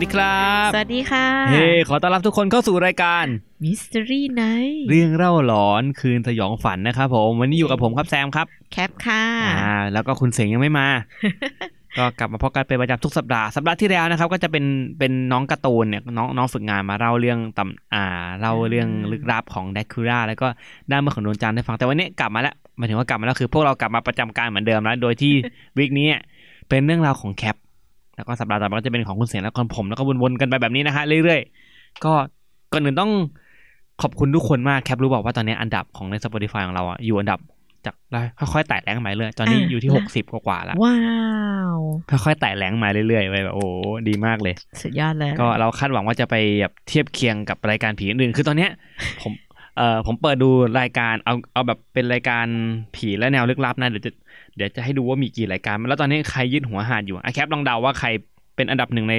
สวัสดีครับ สวัสดีค่ะ เฮ้ ขอต้อนรับทุกคนเข้าสู่รายการมิส t ิรี่ไนท์เรื่องเล่าหลอนคืนสยองฝันนะครับผม วันนี้อยู่กับผมครับแซมครับ แคปค่ะอ่าแล้วก็คุณเสียงยังไม่มา ก็กลับมาพบกันเป็นประจำทุกสัปดาห์ สัปดาห์ที่แล้วนะครับ ก็จะเป็นเป็นน้องการ์ตูนเนี่ยน้องน้องฝึกงานมาเล่าเรื่องตำอ่าเล่าเรื่องลึกลับของแดคูราแล้วก็ด้านเมื่อของดวงจันทร์ให้ฟัง แต่วันนี้กลับมาแล้วหมายถึงว่ากลับมาแล้วคือ พวกเรากลับมาประจำการเหมือนเดิมแล้ว โดยที่วีคนี้เนี่ยเป็นเรื่องราวของแคป แล้วก็สัปดาห์ต่อไปก็จะเป็นของคุณเสียงแล้วก็ผมแล้วก็วนๆกันไปแบบนี้นะฮะเรื่อยๆ ก็ก่อนอื่นต้องขอบคุณทุกคนมากแคปรู้บอกว่าตอนนี้อันดับของใน Spotify ของเราอะอยู่อันดับจากได้ค่อยๆไต่แรงมาเรื่อยตอนนี้อยู่ที่หกสิบกว่าๆแล้วว้าวค่อยๆไต่แรงมาเรื่อยๆไปแบบโอ้โหดีมากเลย สุดยอดเลยก็เราคาดหวังว่าจะไปแบบเทียบเคียงกับรายการผีอื่นๆคือตอนเนี้ยผมเอ่อผมเปิดดูรายการเอาเอาแบบเป็นรายการผีและแนวลึกลับนะเดี๋ยวจะ เดี๋ยวจะให้ดูว่ามีกี่รายการ แล้วตอนนี้ใครยึดหัวหาดอยู่อะแคปลองเดาว่าใครเป็นอันดับหนึ่งใน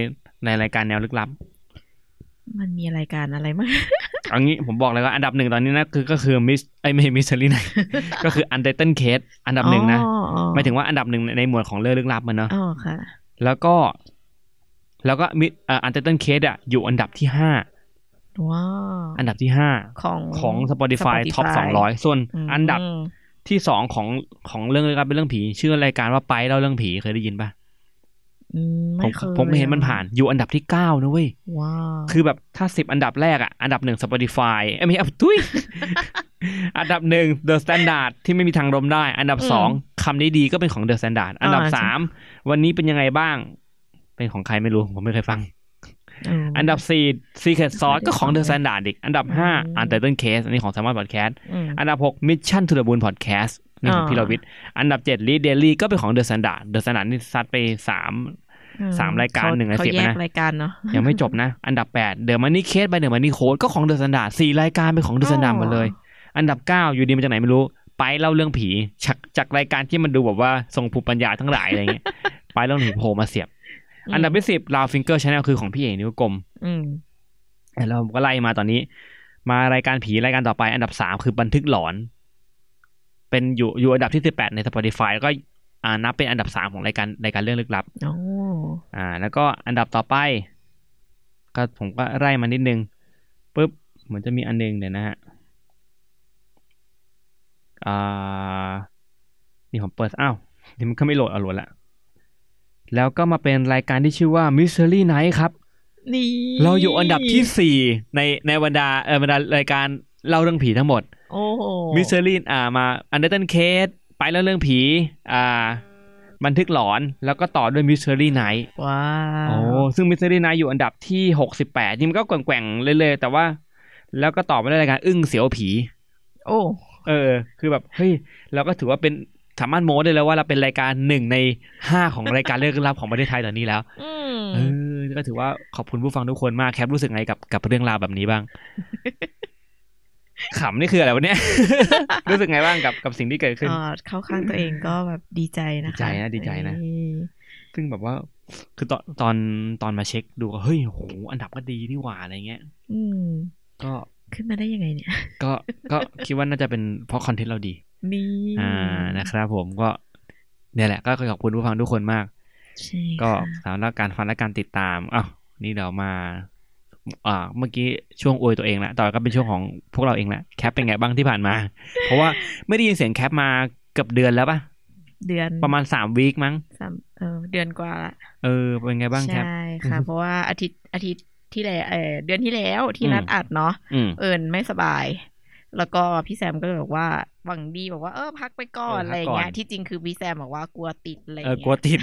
ในรายการแนวลึกลับ มันมีรายการอะไรมั้งเอางี้ผมบอกเลยว่าอันดับหนึ่งตอนนี้นะคือก็คือมิสไอไม่มิสลีนะก็คือ Untitled Case อันดับหนึ่งนะอ๋ออ๋อหมายถึงว่าอันดับหนึ่งในหมวดของเรื่องลึกลับมันเนาะอ๋อค่ะ แล้วก็ แล้วก็มิเอ่อ Untitled Case อะอยู่อันดับที่ห้าว้าวอันดับที่ห้าของของ Spotify ท็อปสองร้อยส่วนมอันดับ ที่สองของของเรื่องลึกลับเป็นเรื่องผี ชื่อรายการว่าไปเล่าเรื่องผีเคยได้ยินปะอืมผมไม่เคยผมเห็นมันผ่านอยู่อันดับที่เก้านะเว้ยว้าวคือแบบถ้าสิบอันดับแรกอะ อันดับหนึ่ง Spotify เอ้ยไม่ใช่ทุยอันดับหนึ่ง The Standard ที่ไม่มีทางล้มได้ อันดับสองคำนี้ดีก็เป็นของ The Standard อันดับสามวันนี้เป็นยังไงบ้าง เป็นของใครไม่รู้ ผมไม่เคยฟังม อันดับสี่ Secret Sauce ก็ของ The ไม่ได้ฟัง Standard อีก อันดับห้าอืม Untitled Case อันนี้ของ Salmon Podcast อืมอันดับหก Mission to the Moon Podcast นี่ของอ่าพี่รวิทย์อันดับเจ็ด Lead Daily ก็เป็นของ The Standard The Standard นี่ซัดไปสามอืสามรายการเขหนึ่งในเขาสิบแยกนะรายการเนาะยังไม่จบนะ อันดับ8 The Money Case by The Money Code ก็ของ The Standard สี่รายการเป็นของ The อ๋อ Standard หมดเลย อันดับ9อยู่ดีมาจากไหนไม่รู้ไปเล่าเรื่องผีจากจากรายการที่มันดูแบบว่าทรงภูมิปัญญาทั้งหลายอะไรเงี้ยไปเล่าเรื่องผีโผล่มาเสียบ อันดับที่สิบ Roundfinger Channel คือของพี่เอกนิ้วกลม อืมแล้วผมก็ไล่มาตอนนี้ มารายการผีรายการต่อไป อันดับสามคือบันทึกหลอน เป็นอยู่อยู่อันดับที่สิบแปดใน Spotify แล้วก็อ่านับเป็นอันดับสามของรายการรายการเรื่องลึกลับโอ้อ่า แล้วก็อันดับต่อไป ก็ผมก็ไล่มานิดนึงปุ๊บเหมือนจะมีอันนึงเดี๋ยวนะฮะอ่านี่ผมเปิดอ้าวนี่มันก็ไม่โหลดเอาโหลดละ แล้วก็มาเป็นรายการที่ชื่อว่า Mystery Night ครับ นี่ เราอยู่อันดับที่สี่ในในบรรดาเออบรรดารายการเล่าเรื่องผีทั้งหมด โอ้โหมิสเตอรีอ่ามา Untitled Case ไปเล่าเรื่องผี อ่า บันทึกหลอนแล้วก็ต่อด้วย Mystery Night ว้าวโอ้ซึ่ง Mystery Night อยู่อันดับที่หกสิบแปดนี่มันก็แกว่งๆเรื่อยๆแต่ว่า แล้วก็ต่อไปด้วยรายการอึ้งเสียวผี โอ้เออ คือแบบเฮ้ยเราก็ถือว่าเป็น สามารถโม้ได้แล้วว่าเราเป็นรายการหนึ่งในห้าของรายการเรื่องลึกลับของประเทศไทยตอนนี้แล้วอืมเออก็ถือว่าขอบคุณผู้ฟังทุกคนมากแคปรู้สึกไงกับกับเรื่องราวแบบนี้บ้างขำนี่คืออะไรวะเนี่ย รู้สึกไงบ้างกับกับสิ่งที่เกิดขึ้นเอ่อเข้าข้างตัวเองก็แบบดีใจนะคะ ดีใจนะดีใจนะเออซึ่งแบบว่า คือตอนตอนตอนมาเช็คดูก็เฮ้ยโหอันดับก็ดีนี่หว่าอะไรเงี้ย อืม ก็ขึ้นมาได้ยังไงเนี่ย ก็ก็คิดว่าน่าจะเป็นเพราะคอนเทนต์เราดี นี่อ่านะครับ ผมก็เนี่ยแหละ ก็ขอบคุณผู้ฟังทุกคนมากใช่ก็ค่ะสำหรับการฟังและการติดตามอ้าวนี่เรามาอ่าเมื่อกี้ช่วงอวยตัวเองละต่อก็เป็นช่วงของพวกเราเองแหละแคปเป็นไงบ้างที่ผ่านมา เพราะว่าไม่ได้ยินเสียงแคปมาเกือบเดือนแล้วปะเดือนประมาณสามวีคมั้งสามเออเดือนกว่าละเออเป็นไงบ้างแคปใช่ค่ะอืมเพราะว่าอาทิตย์อาทิตย์ที่แล้วเออเดือนที่แล้วที่อืมนัดอัดเนาะอืมเอิญไม่สบาย แล้วก็พี่แซมก็เลยบอกว่าหวังดีบอกว่าเออพักไปก่อนเออพักอะไรอย่างเงี้ยก่อนที่จริงคือพี่แซมบอกว่ากลัวติดอะไรอเอย่างอเงี้ยกลัวติด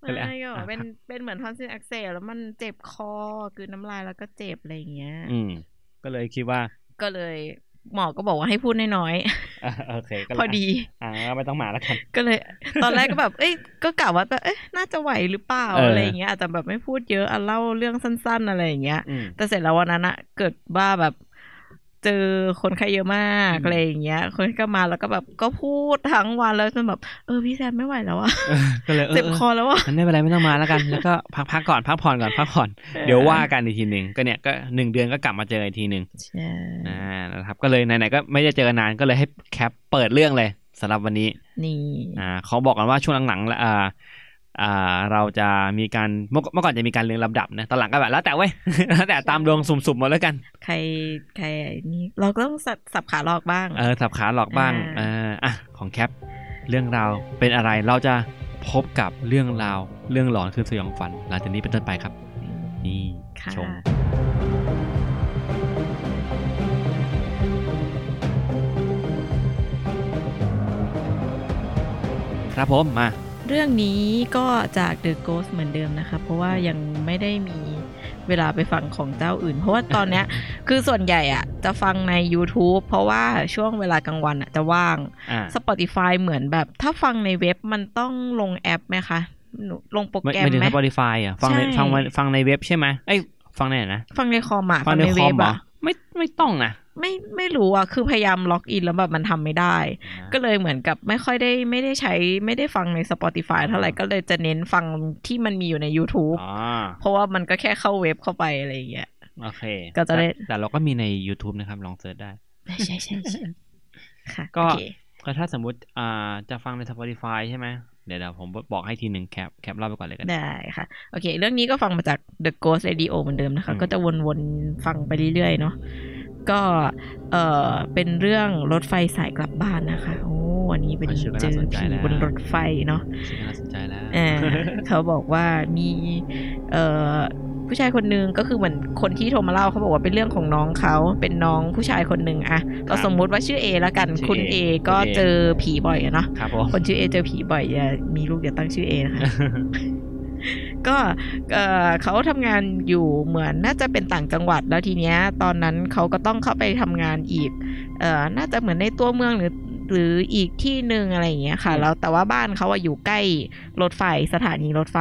ไม่นั่นแหละก็อะเป็นเป็นเหมือนทอนซิลอักเสบแล้วมันเจ็บคอคือน้ำลายแล้วก็เจ็บอะไรอย่างเงี้ย อืม ก็เลยคิดว่า ก็เลยหมอก็บอกว่าให้พูดน้อยอะโอเคก็ๆเลยพอดี อ่าไม่ต้องมาแล้วกัน ก็เลย ตอนแรกก็แบบ เอ้ย ก็กะว่าแบบเอ้ยน่าจะไหวหรือเปล่าเออออะไรอย่างเงี้ยอาจจะแบบไม่พูดเยอะอะเล่าเรื่องสั้น ๆ อะไรอย่างเงี้ยอืมแต่เสร็จแล้ววันนั้นอะเกิดว่าแบบ เจอคนไข้เยอะมากอืมอะไรอย่างเงี้ย คนก็มาแล้วก็แบบก็พูดทั้งวันแล้วจนแบบเออพี่แซมไม่ไหวแล้วอะเออก็เลยเออเจ็บเออคอแล้วอะงั้นไม่เป็นไรไม่ต้องมาแล้วกัน แล้วก็พักพักก่อนพักผ่อนก่อนพักผ่อน เดี๋ยวว่ากันอีกทีหนึ่งก็เนี่ยก็หนึ่งเดือนก็กลับมาเจออีกทีหนึ่งใช่อ่านะครับ ก็เลยไหนๆก็ไม่ได้เจอกันนานก็เลยให้แคปเปิดเรื่องเลยสำหรับวันนี้ นี่อ่าเขาบอกกันว่าช่วงหลังๆแล้วอ่า อ่าเราจะมีการเมื่อเมื่อก่อนจะมีการเรียงลำดับนะตอนหลังก็แบบแล้วแต่เว้ยแล้วแต่ตามดวงสุ่มๆหมดแล้วกัน ใครใครนี่เราก็ต้องสับสับขาหลอกบ้างเออสับขาหลอกบ้างอ่าเอออะของแคปเรื่องราวเป็นอะไรเราจะพบกับเรื่องราวเรื่องหลอนคือสยองฝัน หลังจากนี้เป็นต้นไปครับ นี่ค่ะชมครับผมมา เรื่องนี้ก็จาก The Ghost เหมือนเดิมนะคะ เพราะว่ายังไม่ได้มีเวลาไปฟังของเจ้าอื่น เพราะว่าตอนเนี้ยคือส่วนใหญ่อะจะฟังใน YouTube เพราะว่าช่วงเวลากลางวันอะจะว่างอ่า Spotify เหมือนแบบ ถ้าฟังในเว็บมันต้องลงแอปไหมคะหนูลงโปรไม่แกรมไม่ถึงไหม Spotify อะฟังในใช่ฟังในฟังในเว็บใช่ไหมเอ้ยฟังในไหนนะ ฟังในคอมอะฟังในคอเว็บเหรออะไม่ไม่ต้องนะ ไม่ไม่รู้อะคือพยายาม login แล้วแบบมันทำไม่ได้ ก็เลยเหมือนกับไม่ค่อยได้ไม่ได้ใช้ไม่ได้ฟังใน Spotify เท่าไหร่ก็เลยจะเน้นฟังที่มันมีอยู่ใน YouTube อ๋อเพราะว่ามันก็แค่เข้าเว็บเข้าไปอะไรอย่างเงี้ยโอเค ก็จะได้แต่แต่เราก็มีใน YouTube นะครับ ลอง search ได้ ใช่ใช่ใช่ใช่ค่ะก็โอเคก็ถ้าสมมุติอ่าจะฟังใน Spotify ใช่ไหมเดี๋ยวเดี๋ยวผมบอกให้ทีหนึ่งแคปแคปเล่าไปก่อนเลยกัน ได้ค่ะ โอเค เรื่องนี้ก็ฟังมาจาก The Ghost Radio เหมือนเดิมนะคะอืมก็จะวนๆ ฟังไปเรื่อยๆ เนาะ ก็เออเป็นเรื่องรถไฟสายกลับบ้านนะคะ โอ้วันนี้เป็นชื่อก็น่าสนใจแล้วเจอผีบนรถไฟเนาะชื่อน่าสนใจแล้วเออเขาบอกว่ามีเอ่อผู้ชายคนหนึ่งก็คือเหมือนคนที่โทรมาเล่าเขาบอกว่าเป็นเรื่องของน้องเขาเป็นน้องผู้ชายคนหนึ่งอะเราสมมุติว่าชื่อเอแล้วกันชื่อคุณ A เอก็คุณ A เจอผีบ่อยอะเนาะครับผมคนชื่อเอเจอผีบ่อยอย่ามีลูกอย่าตั้งชื่อเอนะคะ ก็เขาทำงานอยู่เหมือนน่าจะเป็นต่างจังหวัดแล้วทีเนี้ยตอนนั้นเขาก็ต้องเข้าไปทำงานอีกเอ่อน่าจะเหมือนในตัวเมืองหรือหรืออีกที่หนึ่งอะไรอย่างเงี้ยค่ะ แล้วแต่ว่าบ้านเขาอะอยู่ใกล้รถไฟสถานีรถไฟ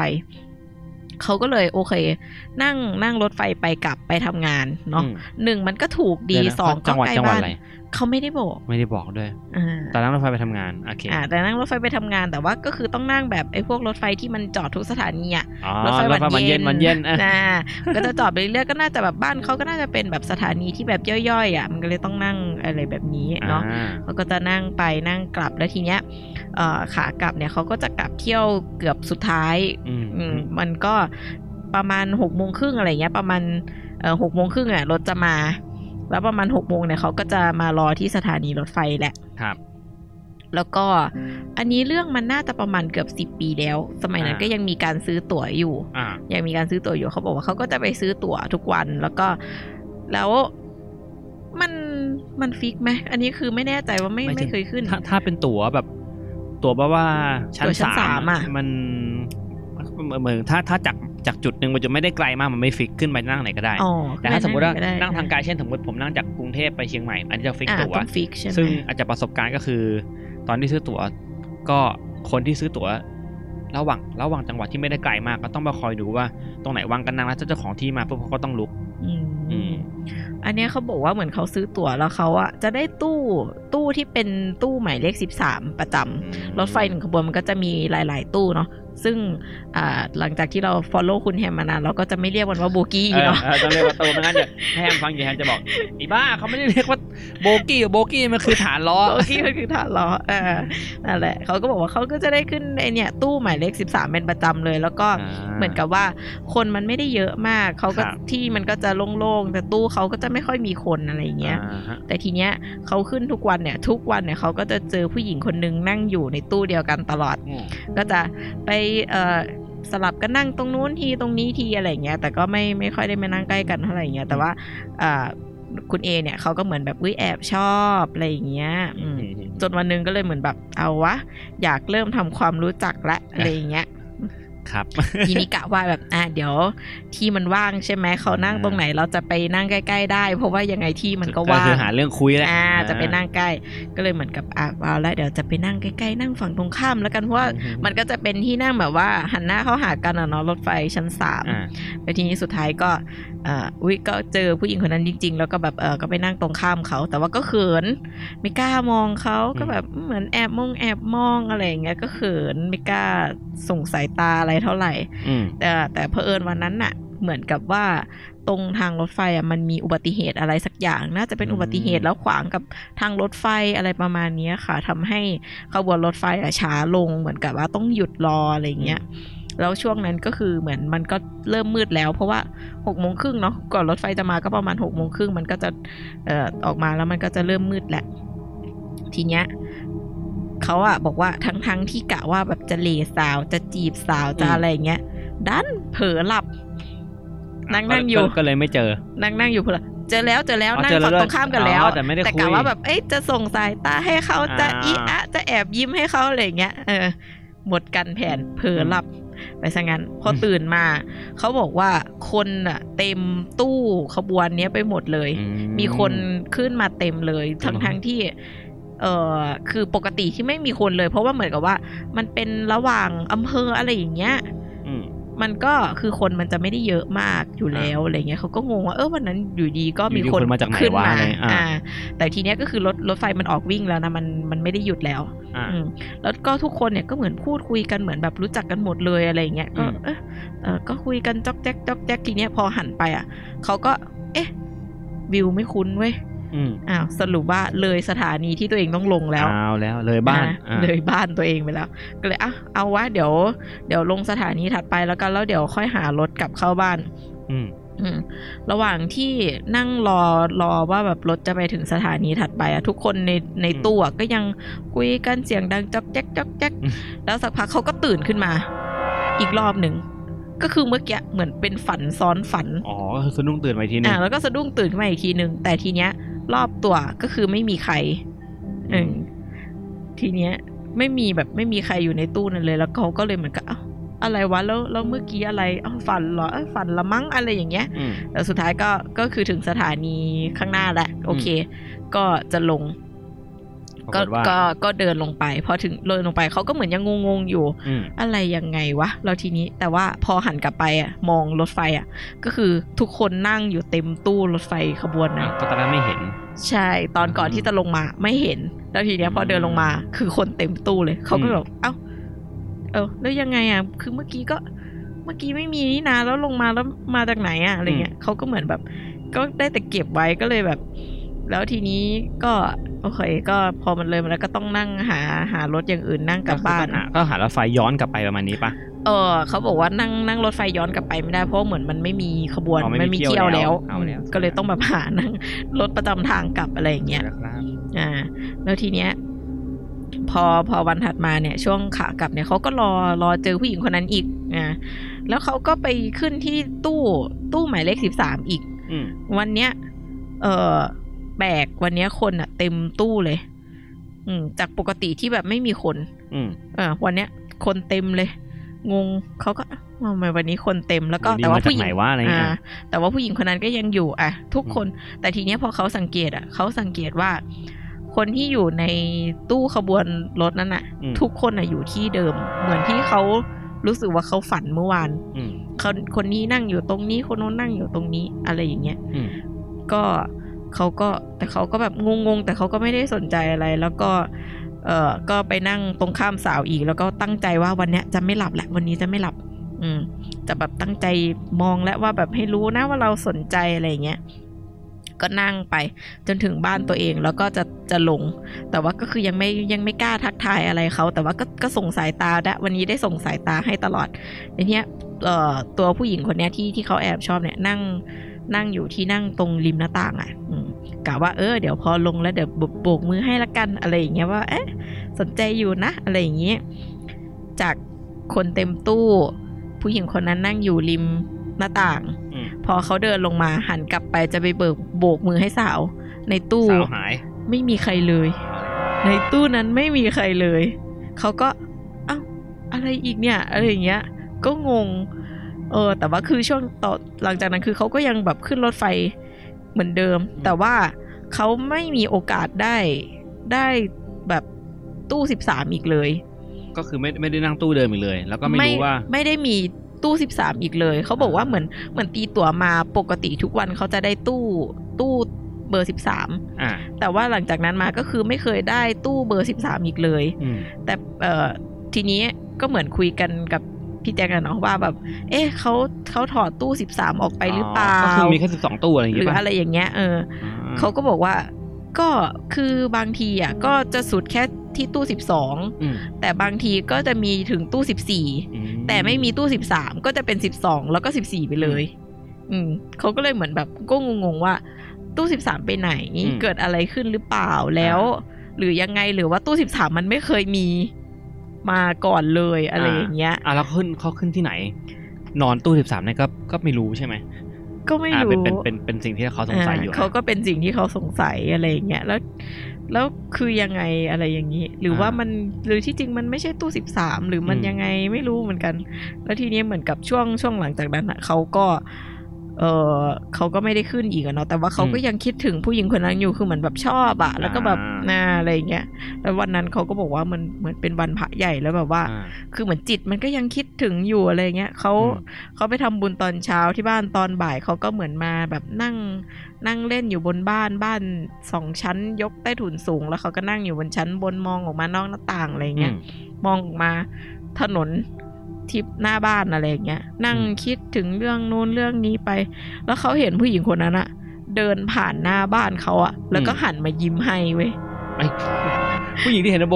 เขาก็เลยโอเค นั่งนั่งรถไฟไปกลับไปทำงานเนาะอืมหนึ่งมันก็ถูกดีเยวนะสองจัก็งหวัดใกล้จังหวัดบ้านอะไรเขาไม่ได้บอก ไม่ได้บอกด้วยอ่าตอนนั่งรถไฟไปทำงานโอเคอ่าแต่นั่งรถไฟไปทำงานแต่ว่าก็คือต้องนั่งแบบไอ้พวกรถไฟที่มันจอดทุกสถานีอะอ๋อรถไฟรถไฟวัมันนเย็เย็นนมันเย็นอะนะก็จะจอดไปเรื่อยๆก็น่าจะแบบบ้านเขาก็น่าจะเป็นแบบสถานีที่แบบย่อยๆอะมันก็เลยต้องนั่งอะไรแบบนี้เนาะอ่าเขาก็จะนั่งไปนั่งกลับแล้วทีเนี้ยเอ่อขากลับเนี่ยเขาก็จะกลับเที่ยวเกือบสุดท้ายอืมอืมมันก็ประมาณหกโมงครึ่งอะไรเงี้ยประมาณเอ่อหกโมงครึ่งอะรถจะมา แล้วประมาณหกโมงเนี่ยเขาก็จะมารอที่สถานีรถไฟแหละครับ แล้วก็อันนี้เรื่องมันน่าจะประมาณเกือบสิบปีแล้ว สมัยนั้นอ่าก็ยังมีการซื้อตั๋วอยู่อ่ายังมีการซื้อตั๋วอยู่เขาบอกว่าเขาก็จะไปซื้อตั๋วทุกวันแล้วก็แล้วมันมัน fix ไหมอันนี้คือไม่แน่ใจว่าไม่ไม่ไม่ถึงเคยขึ้น ถ้าถ้าเป็นตั๋วแบบตั๋วแบบว่าชั้นตั๋วชั้นสาสามมอะมัน เหมือนถ้าถ้าจากจากจุดหนึ่งมันจะไม่ได้ไกลมากมันไม่ fix ขึ้นไปนั่งไหนก็ได้อ๋อแต่ถ้าสมมติว่าก็ได้นั่งทางไกลเช่นสมมติผมนั่งจากกรุงเทพไปเชียงใหม่อันนี้จะ fix อ่าตั๋วต้อง fix ใช่ไหมซึ่งอาจจะประสบการณ์ก็คือ ตอนที่ซื้อตั๋วก็คนที่ซื้อตั๋วระหว่างระหว่างจังหวัดที่ไม่ได้ไกลมากก็ต้องมาคอยดูว่าตรงไหนวางกันนั่งแล้วเจ้าของที่มาปุ๊บเขาก็ต้องลุก อืมอืมอันเนี้ยเขาบอกว่าเหมือนเขาซื้อตั๋วแล้วเขาอะจะได้ตู้ตู้ที่เป็นตู้หมายเลขสิบสามประจำรถไฟหนึ่งขบวนมันก็จะมีหลาย ๆ ตู้เนาะซึ่งอ่าหลังจากที่เรา follow คุณแฮมมานานเราก็จะไม่เรียกมันว่าโบกี้เออเนาะเออต้องเรียกว่าตู้ไม่งั้นเดี๋ยวแฮมฟังอยู่แฮมจะบอกอีบ้าเขาไม่ได้เรียกว่าโบกี้โบกี้มันคือฐานล้อโบกี้มันคือฐานล้อเออนั่นแหละเขาก็บอกว่าเขาก็จะได้ขึ้นไอเนี่ยตู้หมายเลขสิบสามเป็นประจำเลย แล้วก็อ่าเหมือนกับว่าคนมันไม่ได้เยอะมากเขาก็ครับที่มันก็จะโล่งๆแต่ตู้เขาก็จะไม่ค่อยมีคนอะไรอย่างเงี้ยอ่าฮะแต่ทีเนี้ยเขาขึ้นทุกวันเนี่ย ทุกวันเนี่ยเขาก็จะเจอผู้หญิงคนนึงนั่งอยู่ในตู้เดียวกันตลอดอืมก็จะไปเอ่อสลับกันนั่งตรงนู้นทีตรงนี้ทีอะไรอย่างเงี้ย แต่ก็ไม่ไม่ค่อยได้มานั่งใกล้กันเท่าไหร่อย่างเงี้ย แต่ว่าอ่าคุณเอเนี่ยเขาก็เหมือนแบบวิแอบชอบอะไรอย่างเงี้ยอืมจนวันหนึงก็เลยเหมือนแบบเอาวะ อยากเริ่มทำความรู้จักละอะไรอย่างเงี้ย ครับทีนี้กะว่าแบบอะเดี๋ยวที่มันว่างใช่ไหมเขานั่งตรงไหนเราจะไปนั่งใกล้ ๆ ได้ เพราะว่ายังไงที่มันก็ว่างคือหาเรื่องคุยแหละอ่าจะไปนั่งใกล้ ก็เลยเหมือนกับอะเอาแล้วเดี๋ยวจะไปนั่งใกล้ๆนั่งฝั่งตรงข้ามแล้วกันเพราะว่าอืมมันก็จะเป็นที่นั่งแบบว่าหันหน้าเข้าหากันอะเนาะรถไฟชั้นสามอ่าแล้วทีนี้สุดท้ายก็เอ่ออุ้ยก็เจอผู้หญิงคนนั้นจริง ๆ แล้วก็แบบเออก็ไปนั่งตรงข้ามเขาแต่ว่าก็เขินไม่กล้ามองเขาก็แบบเหมือนแอบมองแอบมองอะไรอย่างเงี้ยก็เขินไม่กล้าส่งสายตาอะไรเท่าไหร่อืมแต่แต่เผอิญวันนั้นน่ะ เหมือนกับว่าตรงทางรถไฟอะมันมีอุบัติเหตุอะไรสักอย่างน่าจะเป็นอุบัติเหตุแล้วขวางกับทางรถไฟอะไรประมาณเนี้ยค่ะทำให้ขบวนรถไฟอะช้าลงเหมือนกับว่าต้องหยุดรออะไรเงี้ยแล้วช่วงนั้นก็คือเหมือนมันก็เริ่มมืดแล้ว เพราะว่าหกโมงครึ่งเนาะก่อนรถไฟจะมาก็ประมาณหกโมงครึ่งมันก็จะเอ่อออกมาแล้วมันก็จะเริ่มมืดแหละ ทีเนี้ย เขาอะบอกว่าทั้งๆที่กะว่าแบบจะเหลสาวจะจีบสาวจะอะไรอย่างเงี้ยดันเผลอหลับ นั่งนั่งอยู่ก็ก็เลยไม่เจอ นั่งนั่งอยู่เผลอเจอแล้วเจอแล้วอ๋อนั่งเจอแล้วฝั่งตรงข้ามกันแล้วอ๋อแต่ไม่ได้คุยกะว่าแบบเอ๊ะจะส่งสายตาให้เขาจะอ่าอีอะจะแอบยิ้มให้เขาอะไรอย่างเงี้ยเออหมดกันแผนเผลอหลับไปซะงั้นพอตื่นมา เขาบอกว่าคนอะเต็มตู้ขบวนเนี้ยไปหมดเลยอืมีคนขึ้นมาเต็มเลย ทั้งอืมทั้งที่ เออคือปกติที่ไม่มีคนเลย เพราะว่าเหมือนกับว่า มันเป็นระหว่างอำเภออะไรอย่างเงี้ยอืมมันก็คือคนมันจะไม่ได้เยอะมากอยู่แล้วอะไรเงี้ยเขาก็งงว่าเออวันนั้นอยู่ดีก็มีอยู่ดีคนคนมาจากไหนขึ้นวะมาอะไรอ่าอ่า แต่ทีเนี้ยก็คือรถรถไฟมันออกวิ่งแล้วนะมันมันไม่ได้หยุดแล้วอ่าอืมแล้วก็ทุกคนเนี่ยก็เหมือนพูดคุยกันเหมือนแบบรู้จักกันหมดเลยอะไรเงี้ยก็อืมเออเออก็คุยกันจ๊อกแจ๊กจ๊อกแจ๊กทีเนี้ยพอหันไปอะเขาก็ เอ๊ะวิวไม่คุ้นเว้ย อืมอ้าวสรุปว่าเลยสถานีที่ตัวเองต้องลงแล้วเอาแล้วเลยบ้านอะอ่าเลยบ้านตัวเองไปแล้ว ก็เลยอะเอาวะเดี๋ยวเดี๋ยวลงสถานีถัดไปแล้วกันแล้วเดี๋ยวค่อยหารถกลับเข้าบ้าน อืมอืมระหว่างที่นั่งรอรอว่าแบบรถจะไปถึงสถานีถัดไปอะทุกคนในในตู้อะก็ยังคุยกันเสียงดังจ๊อกแจ๊กจ๊อกแจ๊กอืมแล้วสักพักเขาก็ตื่นขึ้นมา อีกรอบหนึ่งก็คือเมื่อกี้เหมือนเป็นฝันซ้อนฝัน อ๋อก็คือสะดุ้งตื่นไปทีนึงอ่าแล้วก็สะดุ้งตื่นขึ้นมาอีกทีหนึ่งแต่ทีเนี้ย รอบตัวก็คือไม่มีใครเออทีเนี้ย ไม่มีแบบไม่มีใครอยู่ในตู้นั้นเลย แล้วเขาก็เลยเหมือนกับเอ้าอะไรวะแล้วแล้วเมื่อกี้อะไรเอ้าฝันเหรอเอ้าฝันละมั้งอะไรอย่างเงี้ยอืมแต่สุดท้ายก็ก็คือถึงสถานีข้างหน้าแหละโอเค ก็จะลงปรา ก็กฏว่าก็ก็เดินลงไป พอถึงเดินลงไปเขาก็เหมือนยังงงๆอยู่อืมอะไรยังไงวะแล้วทีนี้แต่ว่าพอหันกลับไปอะมองรถไฟอะ ก็คือทุกคนนั่งอยู่เต็มตู้รถไฟขบวนนั้อ่านก็ตอนนั้นไม่เห็น ใช่ตอนก่อนที่จะลงมาไม่เห็น แล้วทีเนี้ยพอเดินลงมา คือคนเต็มตู้เลยเขาก็อืมแบบเอ้าเออแล้วยังไงอะคือเมื่อกี้ก็เมื่อกี้ไม่มีนี่นาแล้วลงมาแล้วมาจากไหนอะอะไรเงี้ยเขาก็เหมือนแบบ ก็ได้แต่เก็บไว้ก็เลยแบบ แล้วทีนี้ก็โอเคก็พอมันเลยมาแล้วก็ต้องนั่งหาหารถอย่างอื่นนั่งกลับบ้านก็คือปัญหก็หารถไฟย้อนกลับไปประมาณนี้ปะเออเขาบอกว่านั่งนั่งรถไฟย้อนกลับไปไม่ได้เพราะเหมือนมันไม่มีขบวนอ๋อไม่มีไม่มีเที่เที่ยยววแล้แล้ววเอาแล้ว ก็เลยต้องแบบหานั่งรถประจำทางกลับอะไรอย่างเงี้ยนะครับอ่า แล้วทีเนี้ยพอพอวันถัดมาเนี่ย ช่วงขากลับเนี่ยเขาก็รอรอเจอผู้หญิงคนนั้นอีกอ่าแล้วเขาก็ไปขึ้นที่ตู้ตู้หมายเลขสิบสามอีกอืมวันเนี้ย เออแปลกวันเนี้ยคนอะเต็มตู้เลย อืม จากปกติที่แบบไม่มีคน อืมเออวันเนี้ย คนเต็มเลย งงเขาก็เอ้าทำไมวันนี้คนเต็มแล้วก็ดีแต่ว่ามาจากผู้หญิไหนงวะอะไรเงี้ยอ่าแต่ว่าผู้หญิงคนนั้นก็ยังอยู่ อะ ทุกคน แต่ทีเนี้ยพอเขาสังเกตอะเขาสังเกตว่า คนที่อยู่ในตู้ขบวนรถนั้นอะอืมทุกคนอะอยู่ที่เดิม เหมือนที่เขารู้สึกว่าเขาฝันเมื่อวานอืมเขาคนนี้นั่งอยู่ตรงนี้ คนโน้นนั่งอยู่ตรงนี้ อะไรอย่างเงี้ยอืมก็ เขาก็แต่เขาก็แบบงงๆ แต่เขาก็ไม่ได้สนใจอะไร แล้วก็เออก็ไปนั่งตรงข้ามสาวอีก แล้วก็ตั้งใจว่าวันเนี้ยจะไม่หลับแหละวันนี้จะไม่หลับ อืมจะแบบตั้งใจมองและว่าแบบให้รู้นะว่าเราสนใจอะไรเงี้ยก็นั่งไปจนถึงบ้านตัวเองแล้วก็จะจะลง แต่ว่าก็คือยังไม่ยังไม่กล้าทักทายอะไรเขาแต่ว่าก็ก็ส่งสายตาได้วันนี้ได้ส่งสายตาให้ตลอดในเนี้ยเอ่อตัวผู้หญิงคนเนี้ยที่ที่เขาแอบชอบเนี่ยนั่ง นั่งอยู่ที่นั่งตรงริมหน้าต่างอะอืมกะว่าเออเดี๋ยวพอลงแล้วเดี๋ยวโบโบกมือให้ละกันอะไรอย่างเงี้ยว่าเอ๊ะสนใจอยู่นะ อะไรอย่างเงี้ยจากคนเต็มตู้ ผู้หญิงคนนั้นนั่งอยู่ริมหน้าต่างอืมพอเขาเดินลงมาหันกลับไปจะไปเบิกโบกมือให้สาว ในตู้สาวหายไม่มีใครเลย ในตู้นั้นไม่มีใครเลย เขาก็เอ้าอะไรอีกเนี่ย อะไรอย่างเงี้ย ก็งง เออ แต่ว่าคือช่วงต่อหลังจากนั้นคือเขาก็ยังแบบขึ้นรถไฟเหมือนเดิม แต่ว่าเขาไม่มีโอกาสได้ได้แบบตู้สิบสามอีกเลย ก็คือไม่ไม่ได้นั่งตู้เดิมอีกเลย แล้วก็ไม่รู้ว่า ไม่ได้มีตู้สิบสามอีกเลย เขาบอกว่าเหมือนเหมือนตีตั๋วมาปกติทุกวันเขาจะได้ตู้ตู้เบอร์สิบสามอ่าแต่ว่าหลังจากนั้นมาก็คือไม่เคยได้ตู้เบอร์สิบสามอีกเลยอืมแต่เอ่อทีนี้ก็เหมือนคุยกันกับ พี่แจ๊กกันเนาะว่าแบบ เอ๊ะเขาเขาถอดตู้สิบสามออกไปหรือเปล่าก็คือมีแค่สิบสองตู้อะไรอย่างหรืเงี้อยป่ะอะไรอย่างเงี้ยเออออ่เขาก็บอกว่าก็คือบางทีอะก็จะสุดแค่ที่ตู้สิบสองอืมแต่บางทีก็จะมีถึงตู้สิบสี่อืแต่ไม่มีตู้สิบสามก็จะเป็นสิบสองแล้วก็สิบสี่ไปเลย อืมเขาก็เลยเหมือนแบบก็งงๆว่า ตู้สิบสามไปไหนเกิดอะไรขึ้นหรือเปล่าแล้ว หรือยังไงหรือว่าตู้สิบสามมันไม่เคยมี มาก่อนเลยอะไรอย่างเงี้ยอะแล้วขึ้นเขาขึ้นที่ไหน นอนตู้สิบสามเนี่ยก็ก็ไม่รู้ใช่ไหมก็ไม่อ่ารู้เป็นเป็นเป็นเป็นสิ่งที่เขาสงสัยอยู่าเขาก็เป็นสิ่งที่เขาสงสัยอะไรอย่างเงี้ยแล้วแล้วคือยังไงอะไรอย่างนี้ หรือว่ามันหรือที่จริงมันไม่ใช่ตู้สิบสามหรือมันยังไงไม่รู้เหมือนกัน แล้วทีนี้เหมือนกับช่วงช่วงหลังจากนั้นอะเขาก็ เออเขาก็ไม่ได้ขึ้นอีกอะเนาะแต่ว่าเขาก็ยังคิดถึงผู้หญิงคนนั้นอยู่คือเหมือนแบบชอบอะแล้วก็แบบน่าอะไรอย่างเงี้ยแล้ววันนั้นเขาก็บอกว่ามันเหมือนเป็นวันพระใหญ่แล้วแบบว่าอ่าคือเหมือนจิตมันก็ยังคิดถึงอยู่อะไรเงี้ยเขาอืมเขาไปทำบุญตอนเช้าที่บ้านตอนบ่ายเขาก็เหมือนมาแบบนั่งนั่งเล่นอยู่บนบ้านบ้านสองชั้นยกใต้ถุนสูง แล้วเขาก็นั่งอยู่บนชั้นบนมองออกมานอกหน้าต่างอะไรเงี้ยอืมมองออกมาถนน ทิพหน้าบ้านอะไรอย่างเงี้ยนั่งอืมคิดถึงเรื่องนู้นเรื่องนี้ไป แล้วเขาเห็นผู้หญิงคนนั้นอะเดินผ่านหน้าบ้านเขาอะแล้วก็หันมายิ้มให้เว้ยไอ้ผู้หญิงที่เห็นว่าโบ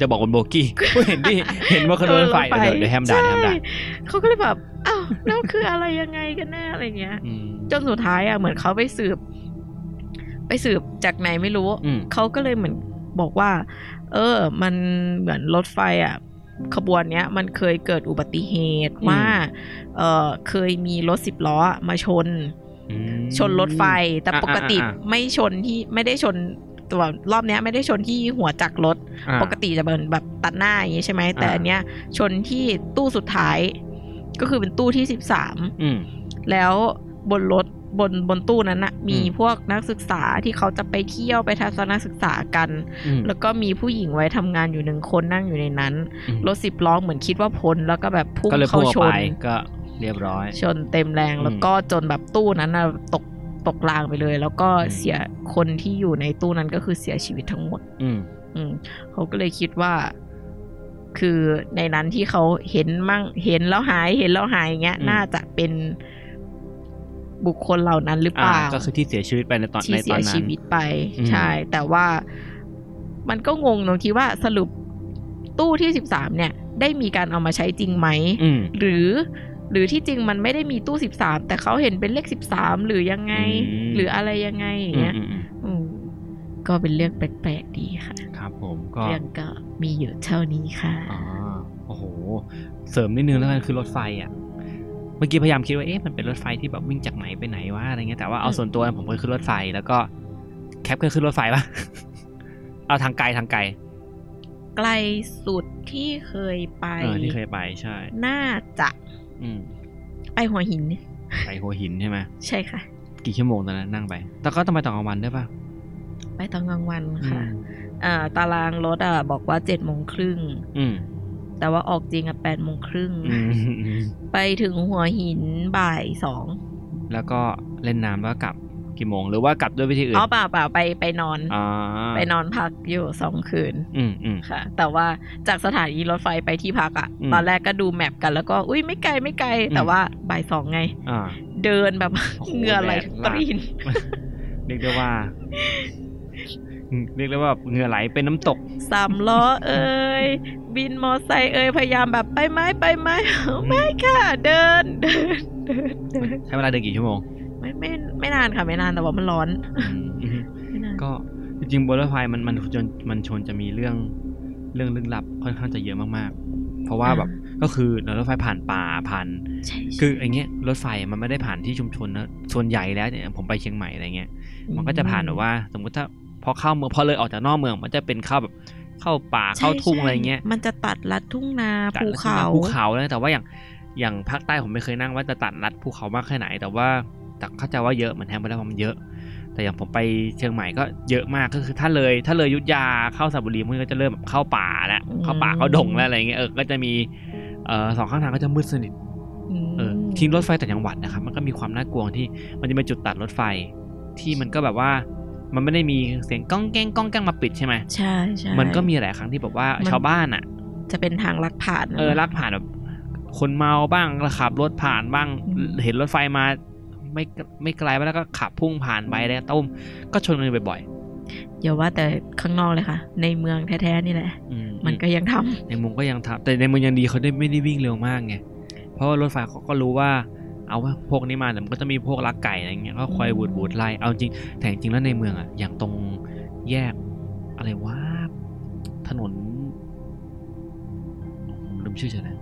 จะบอกว่าโบกี้ผู้เห็นที่เห็นว่าเขาโดนรถไฟเดี๋ยวเดี๋ยวแฮมด่าเดี๋ยวแฮมด่าใช่เขาก็เลยแบบอ้าวแล้วคืออะไรยังไงกันแน่อะไรเงี้ยอืมจนสุดท้ายอะเหมือนเขาไปสืบ ไปสืบจากไหนไม่รู้อืมเขาก็เลยเหมือนบอกว่า เออ มันเหมือนรถไฟอะ ขบวนเนี้ยมันเคยเกิดอุบัติเหตุว่าเออเคยมีรถสิบล้อมาชนอืมชนรถไฟแต่อ่าปกติอ่าอ่าไม่ชนที่ไม่ได้ชนตัวรอบเนี้ยไม่ได้ชนที่หัวจักรรถอ่าปกติจะเป็นแบบตัดหน้าอย่างงี้ใช่ไหมแต่อ่าอันเนี้ย ชนที่ตู้สุดท้าย ก็คือเป็นตู้ที่สิบสามอืมแล้วบนรถ บนบนตู้นั้นนะมีอืมพวกนักศึกษาที่เขาจะไปเที่ยวไปทัศนศึกษากันอืมแล้วก็มีผู้หญิงไว้ทำงานอยู่หนึ่งคนนั่งอยู่ในนั้นอืมรถสิบล้อเหมือนคิดว่าพ้นแล้วก็แบบพุ่งก็เลยเข้าพุ่งออกชไปนก็เรียบร้อย ชนเต็มแรงอืมแล้วก็จนแบบตู้นั้นนะตกตกรางไปเลย แล้วก็อืมเสียคนที่อยู่ในตู้นั้นก็คือเสียชีวิตทั้งหมด อืมอืมเขาก็เลยคิดว่า คือในนั้นที่เขาเห็นมั่งเห็นแล้วหายเห็นแล้วหายอย่างเงี้ยอืมน่าจะเป็น บุคคลเหล่านั้นหรือเปอ่าล่า ก็คือที่เสียชีวิตไปในตอนที่ในเสีตอนยนั้ชีนวิตไปอืมใช่ แต่ว่ามันก็งงตรงที่ว่าสรุปตู้ที่สิบสามเนี่ย ได้มีการเอามาใช้จริงไหมอืมหรือ หรือที่จริงมันไม่ได้มีตู้สิบสามแต่เขาเห็นเป็นเลขสิบสามหรือยังไงอืมหรืออะไรยังไงอย่างอืมเงี้ยอืมอืมอืมก็เป็นเรื่องแปลกๆดีค่ะ ครับ ผมก็เรื่องก็มีอยู่เท่านี้ค่ะอ๋อโอ้โห เสริมนิดนึงแล้วกันคือรถไฟอะ เมื่อกี้พยายามคิดว่าเอ๊ะมันเป็นรถไฟที่แบบวิ่งจากไหนไปไหนวะอะไรเงี้ยแต่ว่าเอาอืมส่วนตัวผมเคยขึ้นรถไฟ แล้วก็แคปเคยขึ้นรถไฟปะเอาทางไกลทางไกล ไกลสุดที่เคยไปเออที่เคยไปใช่ น่าจะ อืมไปหัวหิน ไปหัวหินใช่ไหมใช่ค่ะ กี่ชั่วโมงตอนนั้นนั่งไป แต่ก็ต้องไปตอนกลางวันด้วยป่ะไปตอนกลางวันอืค่ะมอ่าตารางรถอะบอกว่าเจ็ดโมงครึ่งอืม แต่ว่าออกจริงอะแปดโมงครึ่งอืมอืมไปถึงหัวหินบ่ายสอง แล้วก็เล่นน้ำแล้วกลับกี่โมง หรือว่ากลับด้วยวิธีอื่น อ๋อเปล่าเปล่าไปไปนอนอ่าไปนอนพักอยู่สองคืน อืมอืมค่ะ แต่ว่าจากสถานีรถไฟไปที่พักอะอืมตอนแรกก็ดูแมปกันแล้วก็ อุ้ยไม่ไกลไม่ไกล แต่อืมว่าบ่ายสองไงอ่าเดินแบบโอ้โหเหงื่อไหลแดดทั้งลาตกรีนเรียกได้ว่าอืม เรียกได้ว่าเหงื่อไหลเป็นน้ำตกสามล้อเอ่ยบินมอไซค์เอ่ยพยายามแบบไปไหมไปไหมไม่ค่ะ เดินเดินเดินเดินใช้เวลาเดินกี่ชั่วโมงไม่ไม่ไม่นานค่ะไม่นานแต่ว่ามันร้อนอืมอืมไม่นานก็จริงๆบนรถไฟมันมันจนมันชนจะมีเรื่องเรื่องลึกลับค่อนข้างจะเยอะมากๆ เพราะว่าแบบก็คือรถไฟผ่านป่าผ่านใช่คืออย่างเงี้ยรถไฟมันไม่ได้ผ่านที่ชุมชนนะส่วนใหญ่แล้วเนี่ยผมไปเชียงใหม่อะไรเงี้ย มันก็จะผ่านแบบว่า สมมุติถ้า พอเข้าเมืองพอเลยออกจากนอกเมืองมันจะเป็นเข้าแบบเข้าป่าใช่เข้าทุ่งใช่อะไรเงี้ย มันจะตัดลัดทุ่งนาจากภูเขาภูเขาเลยแต่ว่าอย่างอย่างภาคใต้ผมไม่เคยนั่งว่าจะตัดรัดภูเขามากแค่ไหน แต่ว่าแต่เข้าใจว่าเยอะเหมือนแทนไปแล้วมันเยอะ แต่อย่างผมไปเชียงใหม่ก็เยอะมากก็คือถ้าเลยถ้าเลยอยุทธยาเข้าสระบุรีมันก็จะเริ่มแบบเข้าป่าแล้วเข้าป่าเข้าดงแล้วอะไรเงี้ยเออก็จะมีเอ่อสองข้างทางก็จะมืดสนิทเออทิ้งรถไฟแต่างจังหวัดนะครับ มันก็มีความน่ากลัวที่มันจะเป็นจุดตัดรถไฟที่มันก็แบบว่า มันไม่ได้มีเสียงก้องแก้งก้องแก้งมาปิดใช่ไหมใช่ใช่มันก็มีหลายครั้งที่แบบว่ามันชาวบ้านอะ จะเป็นทางลักผ่านนะเออลากผ่านแบบคนเมาบ้างขับรถผ่านบ้างอืมเห็นรถไฟมาไม่ไม่ไกลไปแล้วก็ขับพุ่งผ่านไปแล้วต้มก็ชนกันบ่อยอย่าว่าแต่ข้างนอกเลยค่ะ ในเมืองแท้ๆนี่แหละๆอืมมันก็ยังทำในเมุงก็ยังทำแต่ในเมืองยังดีเขาได้ไม่ได้วิ่งเร็วมากไงเพราะว่ารถไฟเขาก็รู้ว่า เอาว่าพวกนี้มาแต่มันก็จะมีพวกลักไก่อะไรเงี้ยก็คอยบูดบูดไล่เอาจริง แต่จริงๆแล้วในเมืองอะอย่างตรงแยกอะไรว่าถนนผมลืมชื่อเฉยเลย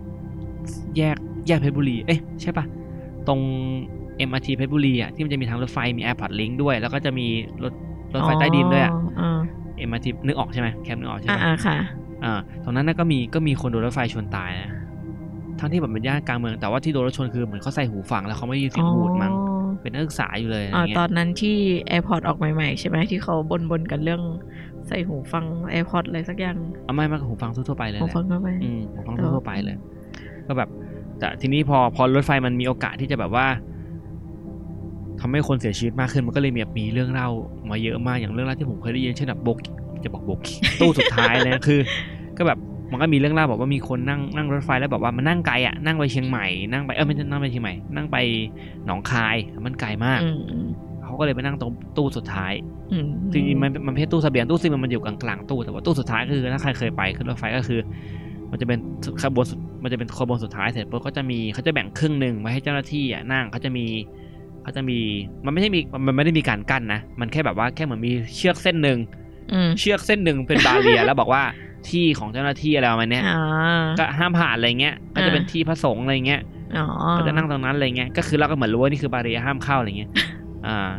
แยกแยกเพชรบุรีเอ๊ะใช่ปะตรง MRT เพชรบุรีอะที่มันจะมีทางรถไฟมี Airport Link ด้วย แล้วก็จะมีรถรถไฟใต้ดินด้วยอะอ๋อ MRT นึกออกใช่ไหมแคมนึกออกใช่อ่าไหมอ่าค่ะอ่าตรงนั้นน่ะก็มีก็มีคนโดนรถไฟชนตายนะ ทั้งที่แบบเป็นย่านกลางเมืองแต่ว่าที่โดนรถชนคือเหมือนเขาใส่หูฟังแล้วเขาไม่ได้ยินเสียงหูดมั้งเป็นนักศึกษาอยู่เลยอะไรอ๋อเงี้ตอยนนั้นที่ AirPod ออกใหม่ๆ ใช่ไหมที่เขาบนบนๆกันเรื่องใส่หูฟัง AirPod อะไรสักอย่างเอาไม่ไม่หูฟังทั่วๆไปเลยหูแหละฟังเข้าไปอืมหูฟังแต่ว่าทั่วๆไปเลย ก็แบบ แต่ทีนี้พอพอรถไฟมันมีโอกาสที่จะแบบว่าทำให้คนเสียชีวิตมากขึ้นมันก็เลยมีแบบมีเรื่องเล่ามาเยอะมากอย่างเรื่องเล่าที่ผมเคยได้ยินเช่นแบบโบกจะบอกโบกตู้สุดท้ายเลยคือ ก็แบบ มันก็มีเรื่องเล่าบอกว่ามีคนนั่งนั่งรถไฟแล้วแบบว่ามันนั่งไกลอะนั่งไปเชียงใหม่นั่งไปเออไม่ใช่นั่งไปเชียงใหม่นั่งไปหนองคายมันไกลมากอืมอืมเขาก็เลยไปนั่งตรงตู้สุดท้ายอืมจริงๆมันมันไม่ใช่ตู้เสบียงตู้ซิมมันอยู่กลางๆตู้แต่ว่าตู้สุดท้ายก็คือถ้าใครเคยไปขึ้นรถไฟก็คือ มันจะเป็นขบวนสุดมันจะเป็นขบวนสุดท้ายเสร็จปุ๊บก็จะมีเขาจะแบ่งครึ่งหนึ่งไว้ให้เจ้าหน้าที่อะนั่งเขาจะมีเขาจะมีมันไม่ใช่มีมันไม่ได้มีการกั้นนะมันแค่แบบว่าแค่เหมือนมีเชือกเส้นหนึ่งอืมเชือกเส้นหนึ่งเป็นบาเรียแล้วบอกว่า ที่ของเจ้าหน้าที่อะไรประมาณเนี้ยอ๋อก็ห้ามผ่านอะไรเงี้ย ก็จะเป็นที่พระสงฆ์อะไรเงี้ยอ๋อก็จะนั่งตรงนั้นอะไรเงี้ย ก็คือเราก็เหมือนรู้ว่านี่คือบาเรียห้ามเข้าอะไรเงี้ย อ่า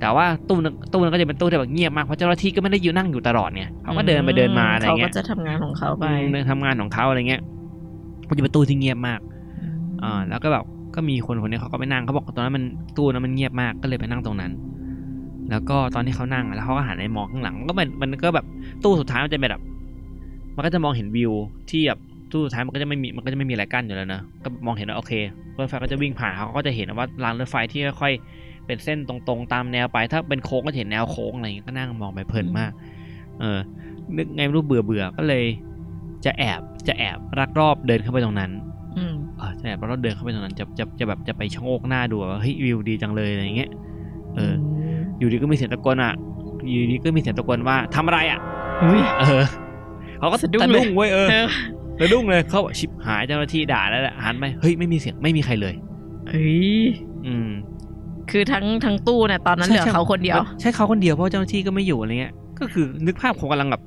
แต่ว่าตู้นึงตู้นึงก็จะเป็นตู้ที่แบบเงียบมากเพราะเจ้าหน้าที่ก็ไม่ได้อยู่นั่งอยู่ตลอดเนี่ยเขาก็เดินไปเดินมาอะไรเขาเงี้ก็ยจะทำงานของเขาไปอืมเดินทำงานของเขาอะไรเงี้ยก็จะเป็นตู้ที่เงียบมากอ่าแล้วก็แบบก็มีคนคนนี้เขาก็ไปนั่งเขาบอกตอนนั้นมันตู้นั้นมันเงียบมากก็เลยไปนั่งตรงนั้น แล้วก็ตอนที่เขานั่งอะแล้วเขาก็หันไปมองข้างหลังก็มันมันก็แบบตู้สุดท้ายมันจะเป็นแบบ มันก็จะมองเห็นวิวที่แบบตู้สุดท้ายมันก็จะไม่มีมันก็จะไม่มีอะไรกั้นอยู่แล้วนะก็มองเห็นว่าโอเครถไฟก็จะวิ่งผ่านเขาก็จะเห็นว่ารางรถไฟที่ค่อยๆเป็นเส้นตรงๆ ตามแนวไป ถ้าเป็นโค้งก็จะเห็นแนวโค้งอะไรอย่างเงี้ยก็นั่งมองไปเพลินมากเออนึกไงไม่รู้เบื่อเบื่อๆก็เลย จะแอบจะแอบรักรอบเดินเข้าไปตรงนั้นอืมเออจะแอบรักรอบเดินเข้าไปตรงนั้นจะจะจะแบบจะไปชะโงกหน้าดูว่าเฮ้ยวิวดีจังเลยอะไรอย่างเงี้ยเออ อยู่ดีก็มีเสียงตะโกนอะอยู่ดีก็มีเสียงตะโกนว่าทำอะไรอะอุ้ยเออ เขาก็สะดุ้งสะดุ้งเลยเว้ยเออเออสะดุ้งเลยเขาบอกชิบหายเจ้าหน้าที่ด่าแล้วแหละหันไปเฮ้ยไม่มีเสียงไม่มีใครเลยเฮ้ยอืม คือทั้งทั้งตู้เนี่ยตอนนั้นเหลือเขาคนเดียว ใช่เขาคนเดียวเพราะเจ้าหน้าที่ก็ไม่อยู่อะไรเงี้ย ก็คือนึกภาพคงกำลังแบบ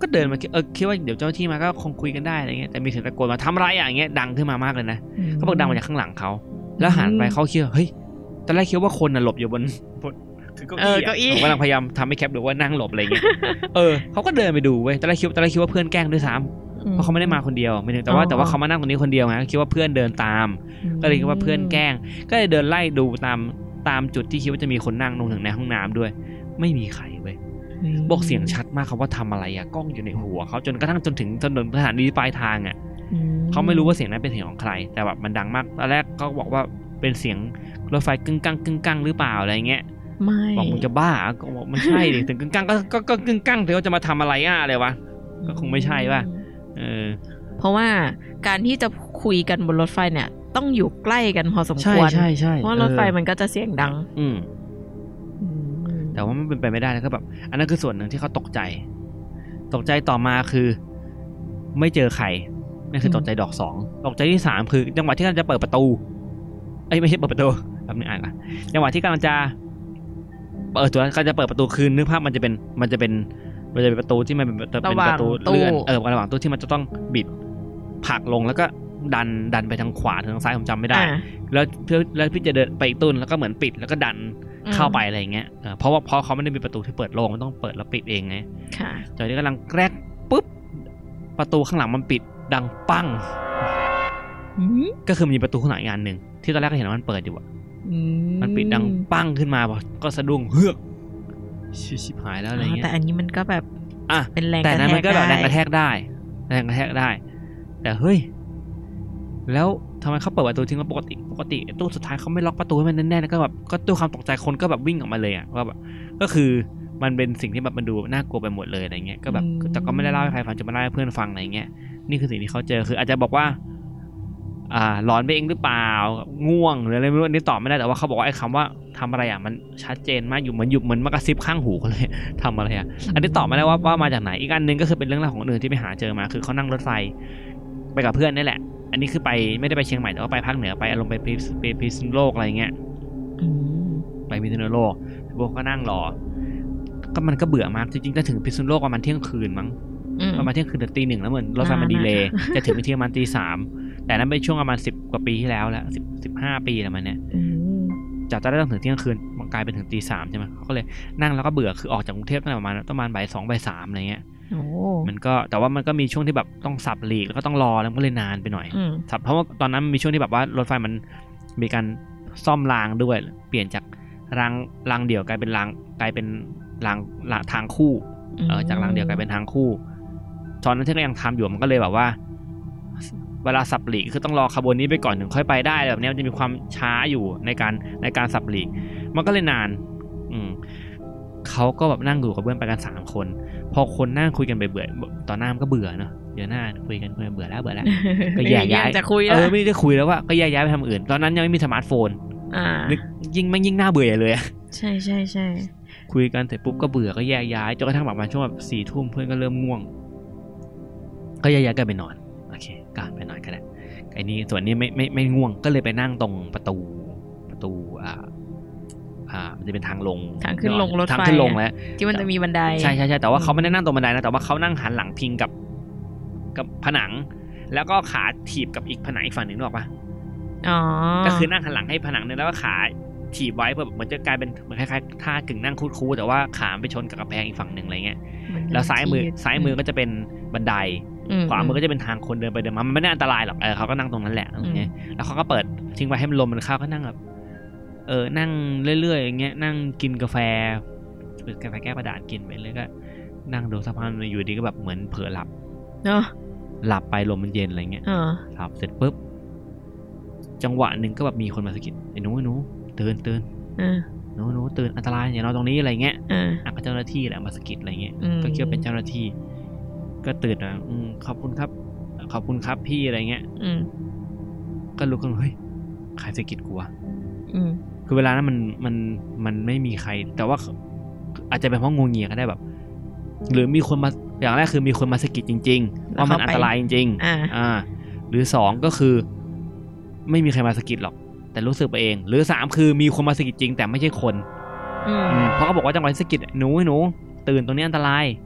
ก็เดินมาคิดเออคิดว่าเดี๋ยวเจ้าหน้าที่มาก็คงคุยกันได้อะไรเงี้ยแต่มีเสียงตะโกนมาทำอะไรอะอย่างเงี้ยดังขึ้นมามากเลยนะเขาบอกดังมาจากข้างหลังเขาแล้วหันไปเขาคิดว่าเฮ้ยตอนแรกคิดว่าคนน่ะหลบอยู่บน บนคือเออเก้าเก้าอี้อี้อะผมกำลังพยายามทำให้แคปดูว่านั่งหลบอะไรเงี้ยเออเขาก็เดินไปดูเว้ยตอนแรกคิดตอนแรกคิดว่าเพื่อนแกล้งด้วยซ้ำเพราะเขาไม่ได้มาคนเดียวไม่ถึงแต่ว่าอ๋อแต่ว่าเขามานั่งตรงนี้คนเดียวไงก็คิดว่าเพื่อนเดินตาม ก็เลยคิดว่าเพื่อนแกล้ง ก็เลยเดินไล่ดูตามตามจุดที่คิดว่าจะมีคนนั่งลงถึงในห้องน้ำด้วย ไม่มีใครเว้ยบอกเสียงชัดมากครับว่าทำอะไรอะกล้องอยู่ในหัวเขาจนกระทั่งจนถึงจนถึงสถานีปลายทางอะอืเขาไม่รู้ว่าเสียงนั้นเป็นเสียงของใคร แต่แบบมันดังมากตอนแรกเขาบอกว่าเป็นเสียงรถไฟกึ่งกังกึ่งกังหรือเปล่าอะไรเงี้ย ไม่บอกมึงจะบ้าก็บอกไม่ใช่ดิถึงกึ่งกังก็ก็ก็กึ่งกังเดี๋ยวจะมาทำอะไรอะอะไรวะก็คงไม่ใช่ป่ะเออ เพราะว่าการที่จะคุยกันบนรถไฟเนี่ย ต้องอยู่ใกล้กันพอสมใช่ควรใช่ใช่เพราะว่ารถไฟเออมันก็จะเสียงดังอืมอืมแต่ว่ามันเป็นไปไม่ได้แล้วก็แบบ อันนั้นคือส่วนหนึ่งที่เขาตกใจ ตกใจต่อมาคือ ไม่เจอใครนั่นคือตกใจดอกสองตกใจที่สามคือจังหวะที่กำลังจะเปิดประตู เอ้ยไม่ใช่เปิดประตูแป๊บนึงอ่านก่อนจังหวะที่กำลังจะ เปิดตัวก็จะเปิดประตูคืนนึกภาพมันจะเป็นมันจะเป็นมันจะเป็นประตูที่มันเป็นเป็นประตูเลื่อนเออระหว่างตู้ที่มันจะต้องบิดผลักลงแล้วก็ดันดันไปทางขวาถึงทางซ้ายผมจำไม่ได้อ่าแล้วเพื่อแล้วพี่จะเดินไปอีกตู้นงแล้วก็เหมือนปิดแล้วก็ดันอืมเข้าไปอะไรอย่างเงี้ยเออเพราะว่าเพราะเขาไม่ได้มีประตูที่เปิดโล่งมันต้องเปิดแล้วปิดเองไงค่ะจอยนี้กำลังแกรกปุ๊บประตูข้างหลังมันปิดดังปังอืมก็คือมันมีประตูข้างหลังอีกอันหนึ่งที่ตอนแรกก็เห็นว่ามันเปิดอยู่อะอื มันปิดดังปั้งขึ้นมาพอก็สะดุ้งเฮือกชิชิบหายแล้วอะไรอ๋อเงี้ยแต่อันนี้มันก็แบบอะเป็นแรงแต่นั้นมันก็แบบแรงกระแทกกได้ แรงกระแทกได้ แต่เฮ้ย แล้วทำไมเขาเปิดประตูทิ้งแล้วปกติปกติไอ้ตู้สุดท้ายเขาไม่ล็อกประตูให้มันแน่นๆแล้วก็แบบก็ด้วยความตกใจคนก็แบบวิ่งออกมาเลยอะว่าแบบก็คือมันเป็นสิ่งที่แบบมันดูน่ากลัวไปหมดเลยอะไรเงี้ยก็แบบแต่ก็ไม่ได้เล่าให้ใครฟังจะมาเล่าให้เพื่อนฟังอะไรเงี้ยนี่คือสิ่งที่เขาเจอคือ อาจจะบอกว่าอ่า ร้อนไปเองหรือเปล่าง่วงหรืออะไรไม่รู้อันนี้ตอบไม่ได้แต่ว่าเขาบอกว่าไอ้คำว่าทำอะไรอะมันชัดเจนมากอยู่เหมือนอยู่เหมือนมากระซิบข้างหูเขาเลยทำอะไรอะอันนี้ตอบไม่ได้ว่าว่ามาจากไหนอีกอันหนึ่งก็คือเป็นเรื่องราวของคนอื่นที่ไปหาเจอมาคือเขานั่งรถไฟไปกับเพื่อนนี่แหละ อันนี้คือไปไม่ได้ไปเชียงใหม่แต่ว่าไปภาคเหนือไปอารมณ์ไปพิษไปพิษณุโลกอะไรเงี้ยอืมไปพิษณุโลกพวกก็นั่งรอ ก็มันก็เบื่อมากจริงๆจะถึงพิษณุโลกประมาณเที่ยงคืนมั้งอืมประมาณเที่ยงคืนหรือตีหนึ่งแล้วเหมือนรถไฟมันนานนะดีเลย์จะถึงที่ประมาณตีสาม แต่นั้นเป็นช่วงประมาณสิบกว่าปีที่แล้วแล้วสิบสิบห้าปีแล้วมันเนี่ยอืมจากจะได้ต้องถึงเที่ยงคืนมันกลายเป็นถึงตีสามใช่ไหมเขาก็เลยนั่งแล้วก็เบื่อคือออกจากกรุงเทพตั้งแต่ประมาณประมาณบ่ายสองบ่ายสามอะไรเงี้ยโอ้มันก็แต่ว่ามันก็มีช่วงที่แบบต้องสับหลีกแล้วก็ต้องรอแล้วมันก็เลยนานไปหน่อยอืมสับเพราะว่าตอนนั้นมันมีช่วงที่แบบว่ารถไฟมันมีการซ่อมรางด้วย เปลี่ยนจากรางรางเดี่ยวกลายเป็นรางกลายเป็นรางรางทางคู่เออจากรางเดี่ยวกลายเป็นทางคู่ตอนนั้นที่ก็ยังทำอยู่มันก็เลยแบบว่า เวลาสับหลีกคือต้องรอขบวนนี้ไปก่อนถึงค่อยไปได้แบบเนี้ยมันจะมีความช้าอยู่ในการในการสับหลีก มันก็เลยนาน อืมเขาก็แบบนั่งอยู่กับเพื่อนไปกันสามคน พอคนนั่งคุยกันไปเบื่อๆตอนหน้ามันก็เบื่อเนอะเดี๋ยวหน้าคุยกันคุยกันเบื่อแล้วเบื่อแล้วก็แยกย้ายจะคุยเอแล้วอไม่ได้คุยแล้วว่าก็แยกย้ายไปทำอื่น ตอนนั้นยังไม่มีสมาร์ทโฟนอ่านึกยิ่งไม่งยิ่งน่าเบื่อใหญ่เลยอะใช่ใช่ใช่คุยกันเสร็จปุ๊บก็เบื่อก็แยกย้ายจนกระทั่งแบบมาช่วงแบบสี่ทุ่มเพื่อนก็เริ่มง่วง ก็แยกย้ายกันไปนอน โอเคก็ไปนอนกันแหละไอ้นี่ส่วนนี้ไม่ไม่ไม่ง่วงก็เลยไปนั่งตรงประตูประตูอ่าอ่ามันจะเป็นทางลงทางขึ้นลงรถไฟทางขึ้นลงแล้วที่มันจะมีบันไดใช่ใช่ใช่แต่ว่าเขาไม่ได้นั่งตรงบันไดนะแต่ว่าเขานั่งหันหลังพิงกับ กับผนัง แล้วก็ขาถีบกับอีกผนังอีกฝั่งหนึ่งนึกออกปะอ๋อก็คือนั่งหันหลังให้ผนังนึงแล้วก็ขาถีบไว้เพื่อเหมือนจะกลายเป็นเหมือนคล้ายๆท่ากึ่งนั่งคูดๆแต่ว่าขาไปชนกับกระแพงอีกฝั่งหนึ่งอะไรเงี้ยมันแล้วซ้ายมือที่ซ้ายมือก็จะเป็นบันไดอื ขวามือก็จะเป็นทางคนเดินไปเดินมามันไม่ได้อันตรายหรอกเออเขาก็นั่งตรงนั้นแหละอย่างเงี้ยแล้วเขาก็เปิดทิ้งไว้ให้มันลมมันเข้าก็นั่งแบบเออนั่งเรื่อยๆอย่างเงี้ยนั่งกินกาแฟกาแฟแก้วกระดาษกินไปเลยก็ นั่งดูสักพักอยู่ดีก็แบบเหมือนเผลอหลับเนาะหลับไปลมมันเย็นอะไรเงี้ยเออหลับเสร็จปุ๊บจังหวะหนึ่งก็แบบมีคนมาสะกิดไอ้หนูไอ้หนูตื่นตื่นเออหนูหนูตื่นอันตรายอย่านอนตรงนี้อะไรเงี้ยเอออะก็เจ้าหน้าที่แหละมาสะกิดอะไรเงี้ยอืมก็คิดว่าเป็นเจ้าหน้าที่ ก็ตื่นนะอืมขอบคุณครับ ขอบคุณครับพี่อะไรเงี้ย อืมก็ลุกขึ้นเฮ้ยใครสะกิดกูวะอืมคือเวลานั้นมันมันมันไม่มีใคร แต่ว่าอาจจะเป็นเพราะงงเงียก็ได้แบบ หรือมีคนมาอย่างแรกคือมีคนมาสะกิดจริงๆว่ามันอันตรายจริงอ่าๆอ่า หรือสองก็คือ ไม่มีใครมาสะกิดหรอก แต่รู้สึกไปเอง หรือสามคือมีคนมาสะกิดจริง แต่ไม่ใช่คนอืมอืมเพราะเขาบอกว่าจังหวะที่สะกิดหนูไอ้หนู ตื่นตรงนี้อันตรายอืม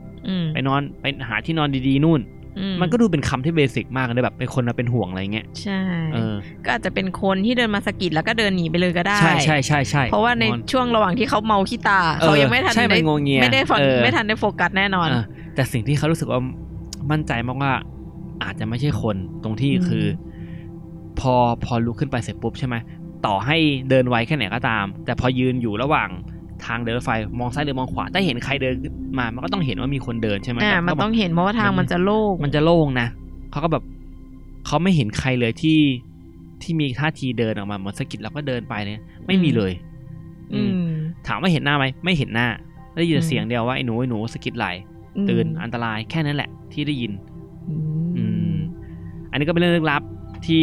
ไปนอนไปหาที่นอนดีๆนู่นอืมันก็ดูเป็นคำที่เบสิกมากเลยแบบเป็นคนมาเป็นห่วงอะไรเงี้ยใช่เออก็อาจจะเป็นคนที่เดินมาสะกิดแล้วก็เดินหนีไปเลยก็ได้ใช่ใช่ใช่ใช่เพราะว่าในนอนช่วงระหว่างที่เขาเมาขี้ตาเออเขายังไม่ทันใช่มันได้งวงเงียไม่ได้ฟังเออไม่ทันได้โฟกัสแน่นอนเออแต่สิ่งที่เขารู้สึกว่ามั่นใจมากว่าอาจจะไม่ใช่คนตรงที่อืมคือ พอพอลุกขึ้นไปเสร็จปุ๊บใช่ไหมต่อให้เดินไวแค่ไหนก็ตาม แต่พอยืนอยู่ระหว่าง ทางเดินรถไฟมองซ้ายหรือมองขวาถ้าเห็นใครเดินขึ้นมา มันก็ต้องเห็นว่ามีคนเดินใช่ไหมอ่าแต่มันก็บกต้องเห็นเพราะว่าทางมันมันจะโล่งมันจะโล่งนะเขาก็แบบเขาไม่เห็นใครเลยที่ที่มีท่าทีเดินออกมาเหมือนสะกิดแล้วก็เดินไปเนี่ย ไม่มีเลย อืมถามว่าเห็นหน้าไหมไม่เห็นหน้า ได้ยินแต่เสียงเดียวว่าไอ้หนูไอ้หนูสะกิดไหลตื่นอันตรายแค่นั้นแหละ ที่ได้ยิน อือืมมอันนี้ก็เป็นเรื่องลึกลับที่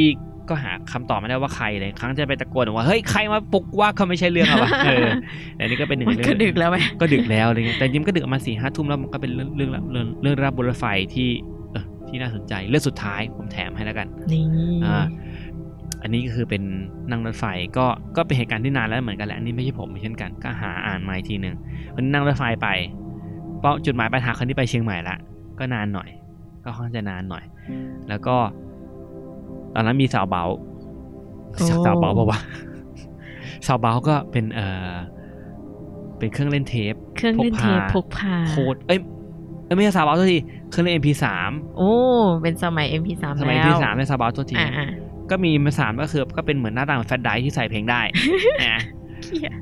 ก็หาคำตอบไม่ได้ว่าใครเลยครั้งจะไปตะโกนว่าเฮ้ยใครมาปลุกว่าเขาไม่ใช่เรื่องอะไรวะเออแต่อันนี้ก็เป็นหนึ่งมันเรื่ก็องดึกแล้วไหมก็ดึกแล้วอะไรเงี้ยแต่จริงๆก็ดึกประมาณสี่ห้าทุ่มแล้วมันก็เป็นเรื่องเรื่องเรื่องเรื่องรับบนรถไฟที่เออที่น่าสนใจเรื่องสุดท้ายผมแถมให้แล้วกันนี่อ่าอันนี้ก็คือเป็นนั่งรถไฟก็ก็เป็นเหตุการณ์ที่นานแล้วเหมือนกันแหละอันนี้ไม่ใช่ผมเช่นกันก็หาอ่านมาอีกทีหนึ่งวันนี้นั่งรถไฟไปเป้าจุดหมายปลายทางครั้งนี้ไปเชียงใหม่ละก็นานหน่อย ก็ค่อนข้างจะนานหน่อย แล้วก็ ตอนนั้นมีสาวเบาสาวเบาบอกว่าวะสาวเบาก็เป็นเอ่อเป็นเครื่องเล่นเทปเครื่องเล่นเทปพกพาโคตรเอ้ยเอ้ยไม่ใช่สาวเบาตัวทีเครื่องเล่น MP3 โอ้เป็นสมัย MP3 สมัยแล้ว MP3 ในสาวเบาตัวทีอ่าอ่าก็มีมาสามก็คือก็เป็นเหมือนหน้าต่างแฟลชไดรฟ์ที่ใส่เพลงได้นะเหี้ย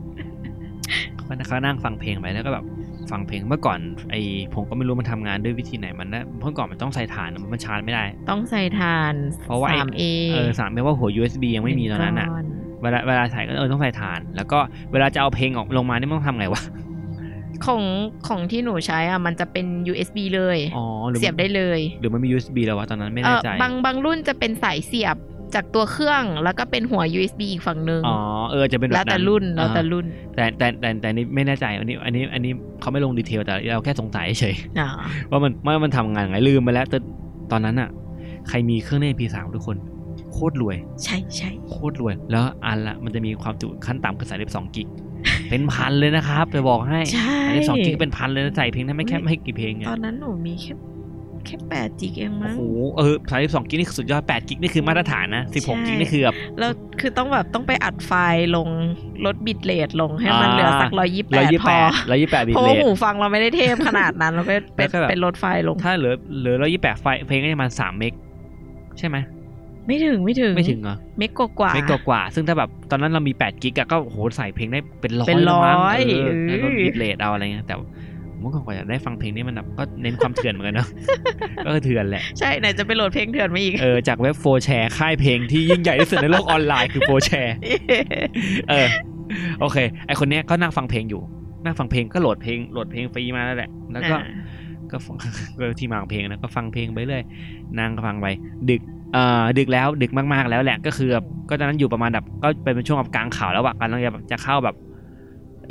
เขาเขานั่งฟังเพลงไปแล้วก็แบบ ฟังเพลงเมื่อก่อนไอ้ผมก็ไม่รู้มันทำงานด้วยวิธีไหนมันนะเมื่อก่อนมันต้องใส่ฐานมันชาร์จไม่ได้ ต้องใส่ทานเพราะว่าไอ้สามเอเออสามไม่ว่าหัว USB ยังไม่มีตอนนั้นอะเวลาเวลาใส่ก็เออต้องใส่ฐาน แล้วก็เวลาจะเอาเพลงออกลงมานี่มันต้องทำไงวะของของที่หนูใช้อะมันจะเป็น USB เลยอ๋อหรือเสียบได้เลย หรือมันมี USB แล้ววะตอนนั้นไม่เอแน่อใจ บางบางรุ่นจะเป็นสายเสียบ จากตัวเครื่องแล้วก็เป็นหัว USB อีกฝั่งหนึ่งอ๋อเออจะเป็นแบบแล้วแต่นั้นรุ่นแล้วแต่อ่ารุ่น แต่แต่แต่แต่นี่ไม่แน่ใจอันนี้อันนี้อันนี้เขาไม่ลงดีเทลแต่เราแค่สงสัยเฉยอ่าว่ามันว่ามันทำงานไงลืมไปแล้วแต่ตอนนั้นอะ ใครมีเครื่องเล่น MP3 ทุกคน โคตรรวย ใช่ใช่โคตรรวย แล้วอันละมันจะมีความจุขั้นต่ำคือ32 gig เป็นพันเลยนะครับจะบอกให้ใช่อันนี้2 gig เป็นพันเลยนะใส่เพลงได้ไม่แค่ไม่กี่เพลงไงตอนนั้นหนูมีแค่ แค่แปดจิกเองโอ้มั้งโหเออ32 gig นี่คือสุดยอด8 gig นี่คือมาตรฐานนะ16ใช่ gig นี่คือแบบแล้วคือต้องแบบต้องไปอัดไฟล์ลงลด bit rate ลงให้มันอ่าเหลือสักร้อยยี่แปร้อยดยี่พแปอดร้อยยี่แปด bit rate เพราะว่าหูฟังเราไม่ได้เทพขนาดนั้นเราไปไปแล้วก็แบบไปลดไฟล์ลง ถ้าเหลือเหลือร้อยยี่แปดไฟล์เพลงก็จะประมาณสาม meg ใช่ไหมไม่ถึงไม่ถึงไม่ถึงเหรอ meg กว่า megกว่าๆซึ่งถ้าแบบตอนนั้นเรามีแปด gig อะก็โหใส่เพลงได้เป็นร้อยเป็นร้อยแล้วมั้งเออเออแล้วก็ bit rate เอาอะไรเงี้ยแต่ ผมก็กว่าจะได้ฟังเพลงนี้มันแบบก็เน้นความเถื่อนเหมือนกันเนาะก็คือเถื่อนแหละ ใช่ไหนจะไปโหลดเพลงเถื่อนมาอีกเออจากเว็บโฟแชร์ค่ายเพลงที่ยิ่งใหญ่ที่สุดในโลกออนไลน์คือโฟแชร์เออโอเค ไอคนเนี้ยก็นั่งฟังเพลงอยู่ นั่งฟังเพลงก็โหลดเพลงโหลดเพลงฟรีมาแล้วแหละ แล้วก็อ่าก็ฟังก็ที่มาของเพลงนะก็ฟังเพลงไปเรื่อยนั่งฟังไปดึกเอ่อดึกแล้วดึกมากๆแล้วแหละก็คือแบบก็ตอนนั้นอยู่ประมาณแบบก็เป็นช่วงแบบกลางข่าวแล้วอะกำลังจะแบบจะเข้าแบบ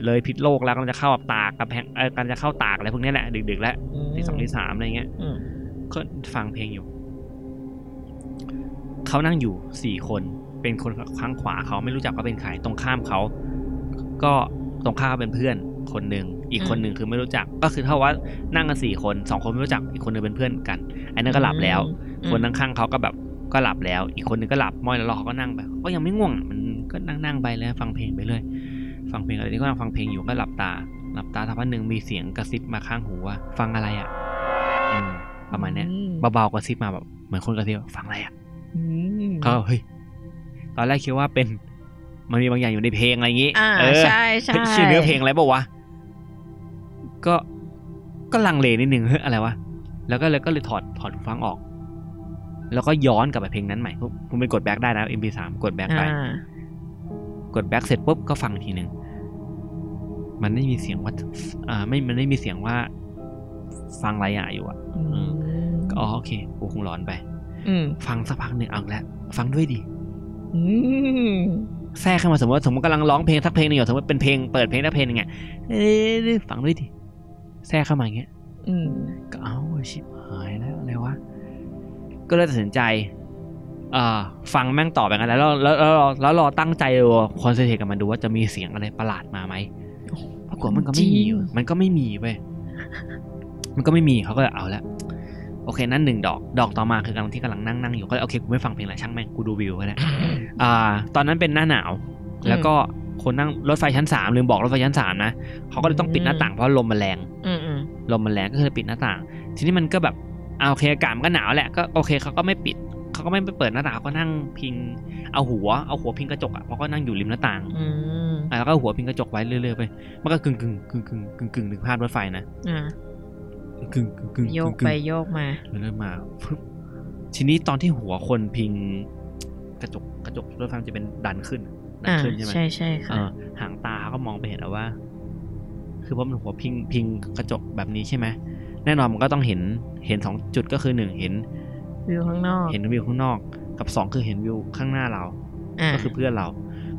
เลยพิษโลกแล้วกำลังจะเข้าแบบตากกับแพงเออกำลังจะเข้าตากอะไรพวกเนี้ยแหละดึกๆแล้วที่สองที่สามอะไรเงี้ยอืมก็ฟังเพลงอยู่เขานั่งอยู่สี่คนเป็นคนข้างขวาเขาไม่รู้จักว่าเป็นใครตรงข้ามเขาก็ตรงข้ามเป็นเพื่อนคนหนึ่งอีกคนหนึ่งคือไม่รู้จัก ก็คือเท่าว่านั่งกันสี่คนสองคนไม่รู้จักอีกคนหนึงเป็นเพื่อนกันอันนั้นก็หลับแล้วอืมคนข้างๆเขาก็แบบก็หลับแล้ว อีกคนหนึงก็หลับมอยแล้วรอเขาก็นั่งไปก็ยังไม่ง่วงอะมันก็นั่งนั่งๆไปแล้วฟังเพลงไปเรื่อย ฟังเพลงอะไรนี้ก็นั่งฟังเพลงอยู่ก็หลับตา หลับตาสักพักหนึ่งมีเสียงกระซิบมาข้างหูว่า ฟังอะไรอะอืมประมาณเนี้ยอืมเบาๆกระซิบมาแบบเหมือนคนกระซิบว่าฟังอะไรอะอืมเขาก็เฮ้ยตอนแรกคิดว่าเป็นมันมีบางอย่างอยู่ในเพลงอะไรอย่างงี้อ่าเออใช่ใช่เฮ้ยชื่อเนื้อเพลงอะไรบอกวะก็ก็ลังเลนิดนึงเฮ้ยอะไรวะแล้วก็เลยก็เลยถอดถอดหูฟังออก แล้วก็ย้อนกลับไปเพลงนั้นใหม่ผมเป็นกด back ได้นะ MP3 กด back ไปอ่า กด back เสร็จปุ๊บก็ฟังอีกทีหนึ่งมันไม่มีเสียงว่าอ่าไม่มันไม่มีเสียงว่า ฟังอะไรอะอยู่อะอืมก็อ๋อโอเคกูคงร้อนไปอืมฟังสักพักหนึ่งเอาอีกแล้วฟังด้วยดิอืมแทรกเข้ามาสมมติว่าสมมติกำลังร้องเพลงสักเพลงหนึงอยู่สมมติเป็นเพลงเปิดเพลงสักเพลงหนึงไงเอ๊ะฟังด้วยดิแทรกเข้ามาอย่างเงี้ยอืมก็เอ้าชิบหายแล้วอะไรวะก็เลยตัดสินใจอ่า ฟังแม่งต่อไปกันแล้วแล้วแล้วแล้วแล้วแล้วรอตั้งใจคอนเซนเทรตกับมันดูว่าจะมีเสียงอะไรประหลาดมาไหมปรากฏมันก็ไม่มีจริงมันก็ไม่มีเว้ยมันก็ไม่มีเขาก็เลยเอาละโอเค นั่นหนึ่งดอก ดอกต่อมาคือกำลังที่กำลังนั่งนั่งอยู่ ก็เลยโอเคกูไม่ฟังเพลงละช่างแม่งกูดูวิวก็ได้อ่า ตอนนั้นเป็นหน้าหนาว แล้วก็คนนั่งรถไฟชั้นสามลืมบอกรถไฟชั้นสามนะเขาก็เลยต้องปิดหน้าต่างเพราะลมมันแรงอืมอืมลมมันแรงก็เลยปิดหน้าต่าง ทีนี้มันก็แบบเอาโอเคอากาศมันก็หนาวแหละก็โอเคเขาก็ไม่ปิด เขาก็ไม่ไปเปิดหน้าต่างเขาก็นั่งพิง เอาหัวเอาหัวพิงกระจกอะเพราะก็นั่งอยู่ริมหน้าต่างอืมอะแล้วก็เอาหัวพิงกระจกไว้เรื่อยๆไป มันก็กึ่งกึ่งกึ่งกึ่งกึ่งกึ่งถึงภาพรถไฟนะอ่ากึ่งกึ่งกึ่งโยกกึ่งไปโยกมาเรื่อยๆมาปึ๊บทีนี้ตอนที่หัวคนพิงกระจกกระจกรถไฟมันจะเป็นดันขึ้นดันอ่าขึ้นใช่ไหมใช่ใช่เอค่ะอหางตาเขาก็มองไปเห็นแล้วว่า คือเพราะมันหัวพิงพิงกระจกแบบนี้ใช่ไหมแน่นอนมันก็ต้องเห็นเห็นสองจุดก็คือหนึ่งเห็น วิวข้างนอก เห็นวิวข้างนอก กับสองคือเห็นวิวข้างหน้าเราอ่าก็คือเพื่อนเรา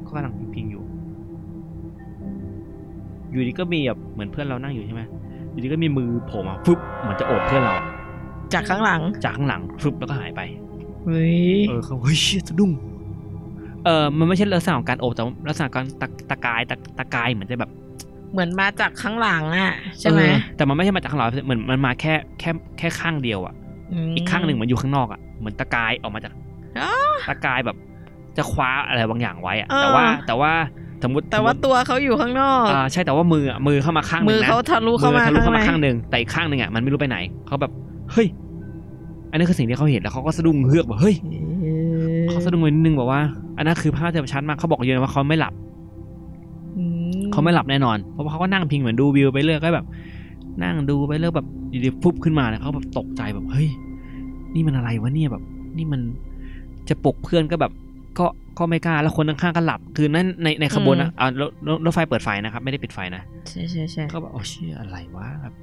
ก็กำลังพิงๆอยู่ อยู่ดีก็มีแบบเหมือนเพื่อนเรานั่งอยู่ใช่ไหมอยู่ดีก็มีมือโผล่มาฟึบเหมือนจะโอบเพื่อนเราอะจากข้างหลัง จากข้างหลังฟึบแล้วก็หายไป เฮ้ย เออเขาเฮ้ยเชี่ยสะดุ้งเออมันไม่ใช่ลักษณะของการโอบแต่ว่าลักษณะการตะตะกายตะตะกายเหมือนจะแบบ เหมือนมาจากข้างหลังอะ ใช่ไหมเออแต่มันไม่ใช่มาจากข้างหลังเหมือนมันมาแค่แค่แค่ข้างเดียวอะม อีกข้างหนึ่งเหมือนอยู่ข้างนอกอะเหมือนตะกายออกมาจากอ๋อตะกายแบบ จะคว้าอะไรบางอย่างไว้อะเออแต่ว่า แต่ว่าสมมติแต่ว่าตัวเขาอยู่ข้างนอกอ่าใช่แต่ว่ามืออะมือเข้ามาข้างหมืนึ่องนะเขาทะลุเข้ามาทะลุเข้ามาข้าข้างงในหนึ่งแต่อีกข้างหนึ่งอะมันไม่รู้ไปไหนเขาแบบเฮ้ย อันนี้คือสิ่งที่เขาเห็นแล้วเขาก็สะดุ้งเฮือกแบบเฮ้ยเออเขาสะดุ้งไปนิดนึงบอกว่า อันนั้นคือภาพจะชัดมากเขาบอกเยอะว่าเขาไม่หลับอืเขาไม่หลับแน่นอนเพราะว่าเขาก็นั่งพิงเหมือนดูวิวไปเรื่อยก็แบบ นั่งดูไปเรื่อยแบบอยู่ดีฟุบขึ้นมาเนี่ยเขาแบบตกใจแบบเฮ้ย นี่มันอะไรวะเนี่ยแบบ นี่มันจะปลุกเพื่อนก็แบบ ก็ก็ไม่กล้าแล้วคนข้างๆก็หลับ คือนั่นในในขบวนนะอ่ารถรถรถไฟเปิดไฟนะครับ ไม่ได้ปิดไฟนะใช่ใช่ใช่ก็แบบโอ้เชี่ยอะไรวะแบบ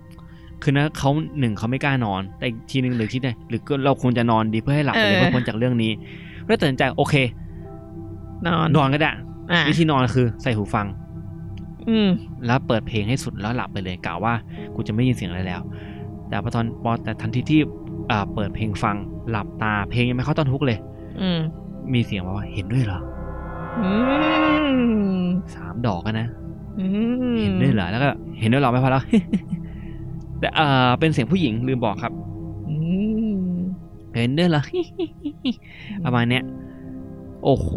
คือนะเขาหนึ่งเขาไม่กล้านอน แต่อีกทีหนึ่งหรือคิดไงหรือก็เราควรจะนอนดีเพื่อให้หลับไปเลยเพื่อพ้นจากเรื่องนี้ก็เลยตัดสินใจโอเค นอนนอนก็ได้อะวิธีนอนคือใส่หูฟัง อืมแล้วเปิดเพลงให้สุดแล้วหลับไปเลยกล่าวว่ากูจะไม่ยินเสียงอะไรแล้ว แต่พอตอนพอแต่ทันทีที่อ่าเปิดเพลงฟังหลับตาเพลงยังไม่เข้าต้นฮุกเลย อืมมีเสียงมาว่าเห็นด้วยเหรออืมสามดอกอะนะอืมเห็นด้วยเหรอแล้วก็ เห็นด้วยเหรอไม่พอแล้วแต่เอ่อเป็นเสียงผู้หญิงลืมบอกครับอืมเห็นด้วยเหรอประมาณเนี้ยโอ้โห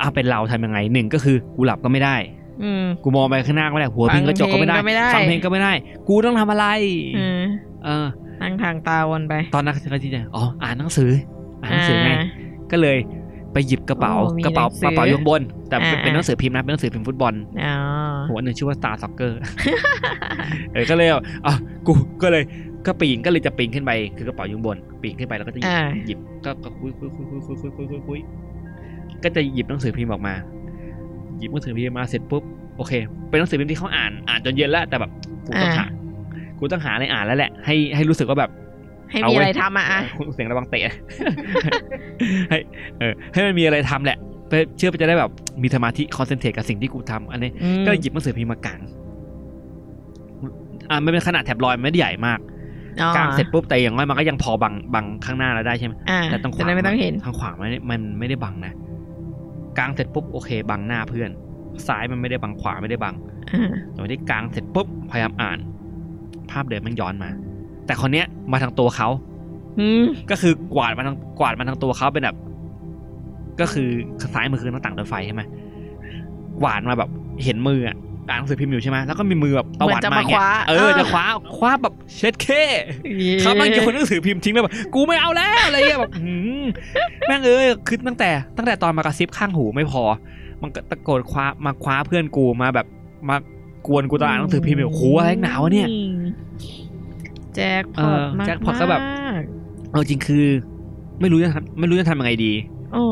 อะเป็นเราทำยังไงหนึ่งก็คือกูหลับก็ไม่ได้อืมกูมองไปข้างหน้าก็ไม่ได้หัวพิงกระจกก็ไม่ได้ฟังเพลงก็ไม่ได้ฟังเพลงก็ไม่ได้กูต้องทำอะไรอืมเออนั่งทางตาวนไป ตอนนั้นก็ที่จะอ๋ออ่านหนังสือ อ่านหนังสือไงก็เลยไปหยิบกระเป๋าโอ้มีกระเป๋าหนังสืกอระเป๋าอยข้างบน แต่เป็นอ่าเป็นหนังสือพิมพ์นะเป็นหนังสือพิมพ์ฟุตบอลอ๋อหัวหนึ่งชื่อว่า Star Soccer เออก็เลยเอาอะกูก็เลยก็ปีนก็เลยจะปีนขึ้นไปคือกระเป๋าอยู่ข้างบนปีนขึ้นไปแล้วก็จะหยิบอ่าหยิบก็ก็คุยคุยคุยคุยคุยคุยคุยคุยคุย ก็จะหยิบหนังสือพิมพ์ออกมา หยิบหนังสือพิมพ์มาเสร็จปุ๊บโอเค เป็นหนังสือพิมพ์ที่เขาอ่านอ่านจนเย็นแล้วแต่แบบกูต้องหากูต้องหาอะไรอ่านแล้วแหละ ให้ให้รู้สึกว่าแบบให้เอามีเว้ยอะไรทำอะอะเสียงระวังเตะให้เออให้มันมีอะไรทำแหละเพื่อเชื่อไปจะได้แบบมีสมาธิคอนเซนเทรตกับสิ่งที่กูทำอันนี้อืมก็เลยหยิบหนังสือพิมพ์มากางอ่ามันเป็นขนาดแถบลอยมันไม่ได้ใหญ่มากอ๋อกางเสร็จปุ๊บแต่อย่างน้อยมันก็ยังพอบังบังข้างหน้าเราได้ใช่ไหมอ่าแต่ตรงขจะวาได้ไม่ต้องเห็นทางขวามันไม่ได้มันไม่ได้บังนะ กางเสร็จปุ๊บโอเคบังหน้าเพื่อน ซ้ายมันไม่ได้บังขวาไม่ได้บังอ่าแต่วันที่กางเสร็จปุ๊บพยายามอ่าน ภาพเดิมมันย้อนมา แต่คนเนี้ยมาทางตัวเขาอืมก็คือกวาดมาทางกวาดมาทางตัวเขาเป็นแบบ ก็คือซ้ายมือคือหน้าต่างรถไฟใช่ไหมกวาดมาแบบเห็นมืออะ อ่านหนังสือพิมพ์อยู่ใช่ไหมแล้วก็มีมือแบบตเหมืวัอนดจะมามาอย่างคเงี้ยว้าเออจะคว้าคว้าแบบเช็ดเคเขาแม่งโยนหนังสือพิมพ์ทิ้งแล้วแบบกูไม่เอาแล้วอะไรเงี้ยแบบหืมแม่งเอ้ยคือตั้งแต่ตั้งแต่ตอนมากระซิบข้างหูไม่พอ มันก็ตะโกนคว้ามาคว้าเพื่อนกูมาแบบมากวนกูตอนอ่านหนังสือพิมพ์แบบโหอะไรหนาวะเนี่ยแจ็คพเอออตมากแจ็คพอตก็แบบมากเอาจริงคือ ไม่รู้จะทำไม่รู้จะทำยังไงดีโอ้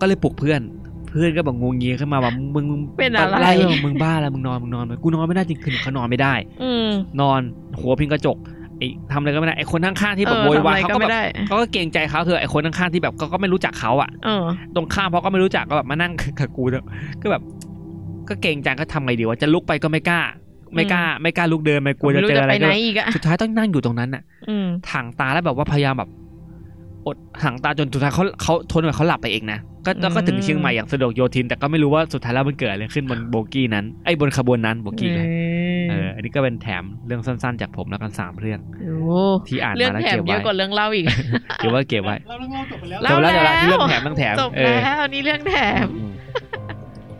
ก็เลยปลุกเพื่อน เพื่อนก็แบบงงเงียขึ้นมาแบบมึงมึงเป็นอะไรวมึงบ้าแล้วมึงนอนมึงนอนไหมกูนอนไม่ได้จริงคือเขานอนไม่ได้ อืมนอนหัวพิงกระจกไอ้ทำอะไรก็ไม่ได้ไอ้คนข้างๆที่แบบเออโวยวายทำอะไรเขาก็ก็ไม่แบบได้เขาก็เกรงใจเขาเถอะไอ้คนข้างๆที่แบบเขาก็ไม่รู้จักเขาอะเออตรงข้ามเพราะก็ไม่รู้จักก็แบบมานั่งกับกูเถอะก็แบบ ก็เกรงใจก็ทำไงดีว่าจะลุกไปก็ไม่กล้า ไม่กล้า ไม่กล้าลุกเดินไปกลัวจะม่เจออะไรไปไหก็นอีกอะสุดท้ายต้องนั่งอยู่ตรงนั้นน่ะอืมถังตาแล้วแบบว่าพยายามแบบ อดถังตาจนสุดท้ายเขาเขาทนแบบเขาหลับไปเองนะก็แล้วก็ถึงเชียงใหม่อย่างสะดวกโยธิน แต่ก็ไม่รู้ว่าสุดท้ายแล้วมันเกิดอะไรขึ้นบนโบกี้นั้นไอ้บนขบวนนั้นโบกี้เลยเอออันนี้ก็เป็นแถมเรื่องสั้นๆ จากผมแล้วกันสามเรื่องโอ้ที่อ่านเรื่องมาแล้วแถมเก็บเยไว้อะกว่าเรื่องเล่าอีกเก็บไว้เก็บไว้เราเล่าจบไปแล้วเล่าจบแล้วจบแล้วแล้วที่เรื่องแถมเรื่องแถมจบเออแล้วนี่เรื่องแถมอืม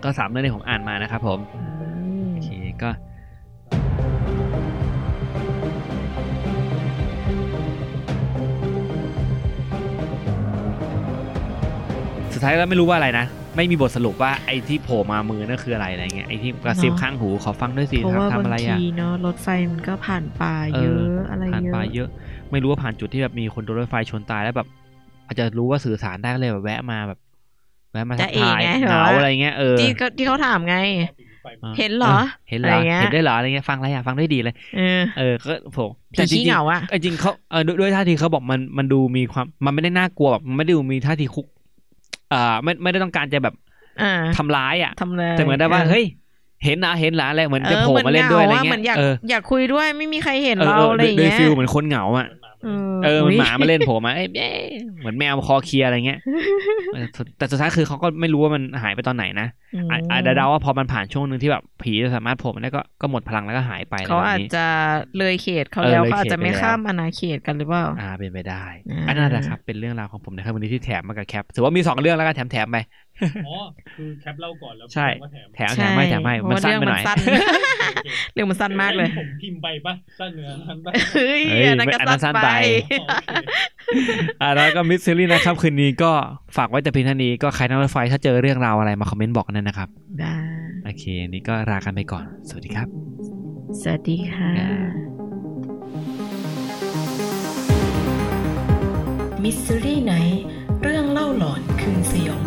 ก็สามเรื่องที่ผมอ่านมานะครับผมโอเคก็ สุดท้ายแล้วไม่รู้ว่าอะไรนะ ไม่มีบทสรุปว่าไอ้ที่โผล่มามือนั่นคืออะไรอะไรเงี้ยไอ้ที่กระซิบเนอะข้างหูขอฟังด้วยสิเพราะว่าทำบางอะไรอะทีเนาะรถไฟมันก็ผ่านป่าเอเยออะอะไรผ่านเยอะป่าเยอะ ไม่รู้ว่าผ่านจุดที่แบบมีคนโดนรถไฟชนตายแล้วแบบ อาจจะรู้ว่าสื่อสารได้ก็เลยแบบแวะมาแบบแวะมาทัจะกเองทายไงเหงาอะไรเงี้ยเออที่เขาที่เขาถามไงออเห็นเหรอ เห็นเหรออะไรเงี้ยเห็นได้เหรออะไรเงี้ยฟังอะไรอะฟังได้ดีเลยเออเออก็ผมผีแต่จริขี้งเหงาอะๆเออจริงเขาเออด้วยด้วยท่าทีเขาบอกมันมันดูมีความมันไม่ได้น่ากลัวแบบมันไม่ได้ดูมีท่าทีคุก อ่าไม่ไม่ได้ต้องการจะแบบอ่าทำร้ายอะทำเลยแต่เหมือนได้ว่าเฮ้ยเห็นนะเห็นเหรออะไรเหมือนจะโผล่มาเล่นด้วยอะไรเหเงี้มือนอยากยเอออยากคุยด้วยไม่มีใครเห็นเออเราเอออะไรโดยอย่างโดยเงี้ยฟิลเหมือนคนเหงาอะ เออเออเหมันยหมามาเล่นโผล่มาเอ้ยเอ้ยเหมือนแมวคอเคลียร์อะไรเงี้ยเออแต่สุดท้ายคือเขาก็ไม่รู้ว่ามันหายไปตอนไหนนะมอะอาจจะเดาว่าพอมันผ่านช่วงหนึ่งที่แบบผีจะสามารถโผล่มาได้ก็ก็หมดพลังแล้วก็หายไปอะไรเขาแบบอาจนี้จะเลยเขตเขาเออแล้วเลยเขาอาจเขตจะไม่ไปแล้วข้ามอาณาเขตกันหรือเปล่าอ่าเป็นไปได้อ่าอันนั้นแหละครับเป็นเรื่องราวของผมนะครับวันนี้ที่แถมมากับแคปถือว่ามีสองเรื่องแล้วกันแถมแถมๆไป อ๋อคือแคปเล่าก่อนแล้วใช่ก็แถมแถมแถมไม่แถมไม่เพราะมันว่าสั้นเรื่องไปหมัน่อยสั้นเรื่องมันสั้นมากเลยผมพิมพ์ไปปะสั้นเนื้อนั้นปะเฮ้ยเฮ้ยอันนั้นก็อันนั้นสั้สั้นนไปไปอ๋อโอเคอ่าแล้วก็ Mystery นะครับ คืนนี้ก็ฝากไว้แต่เพียงเท่านี้ก็ใครนั่งรถไฟถ้าเจอเรื่องราวอะไรมาคอมเมนต์บอกกันนะครับได้โอเคอันนี้ก็ลากันไปก่อน สวัสดีครับ สวัสดีค่ะ Mystery Night เรื่องเล่าหลอนคืนสยอง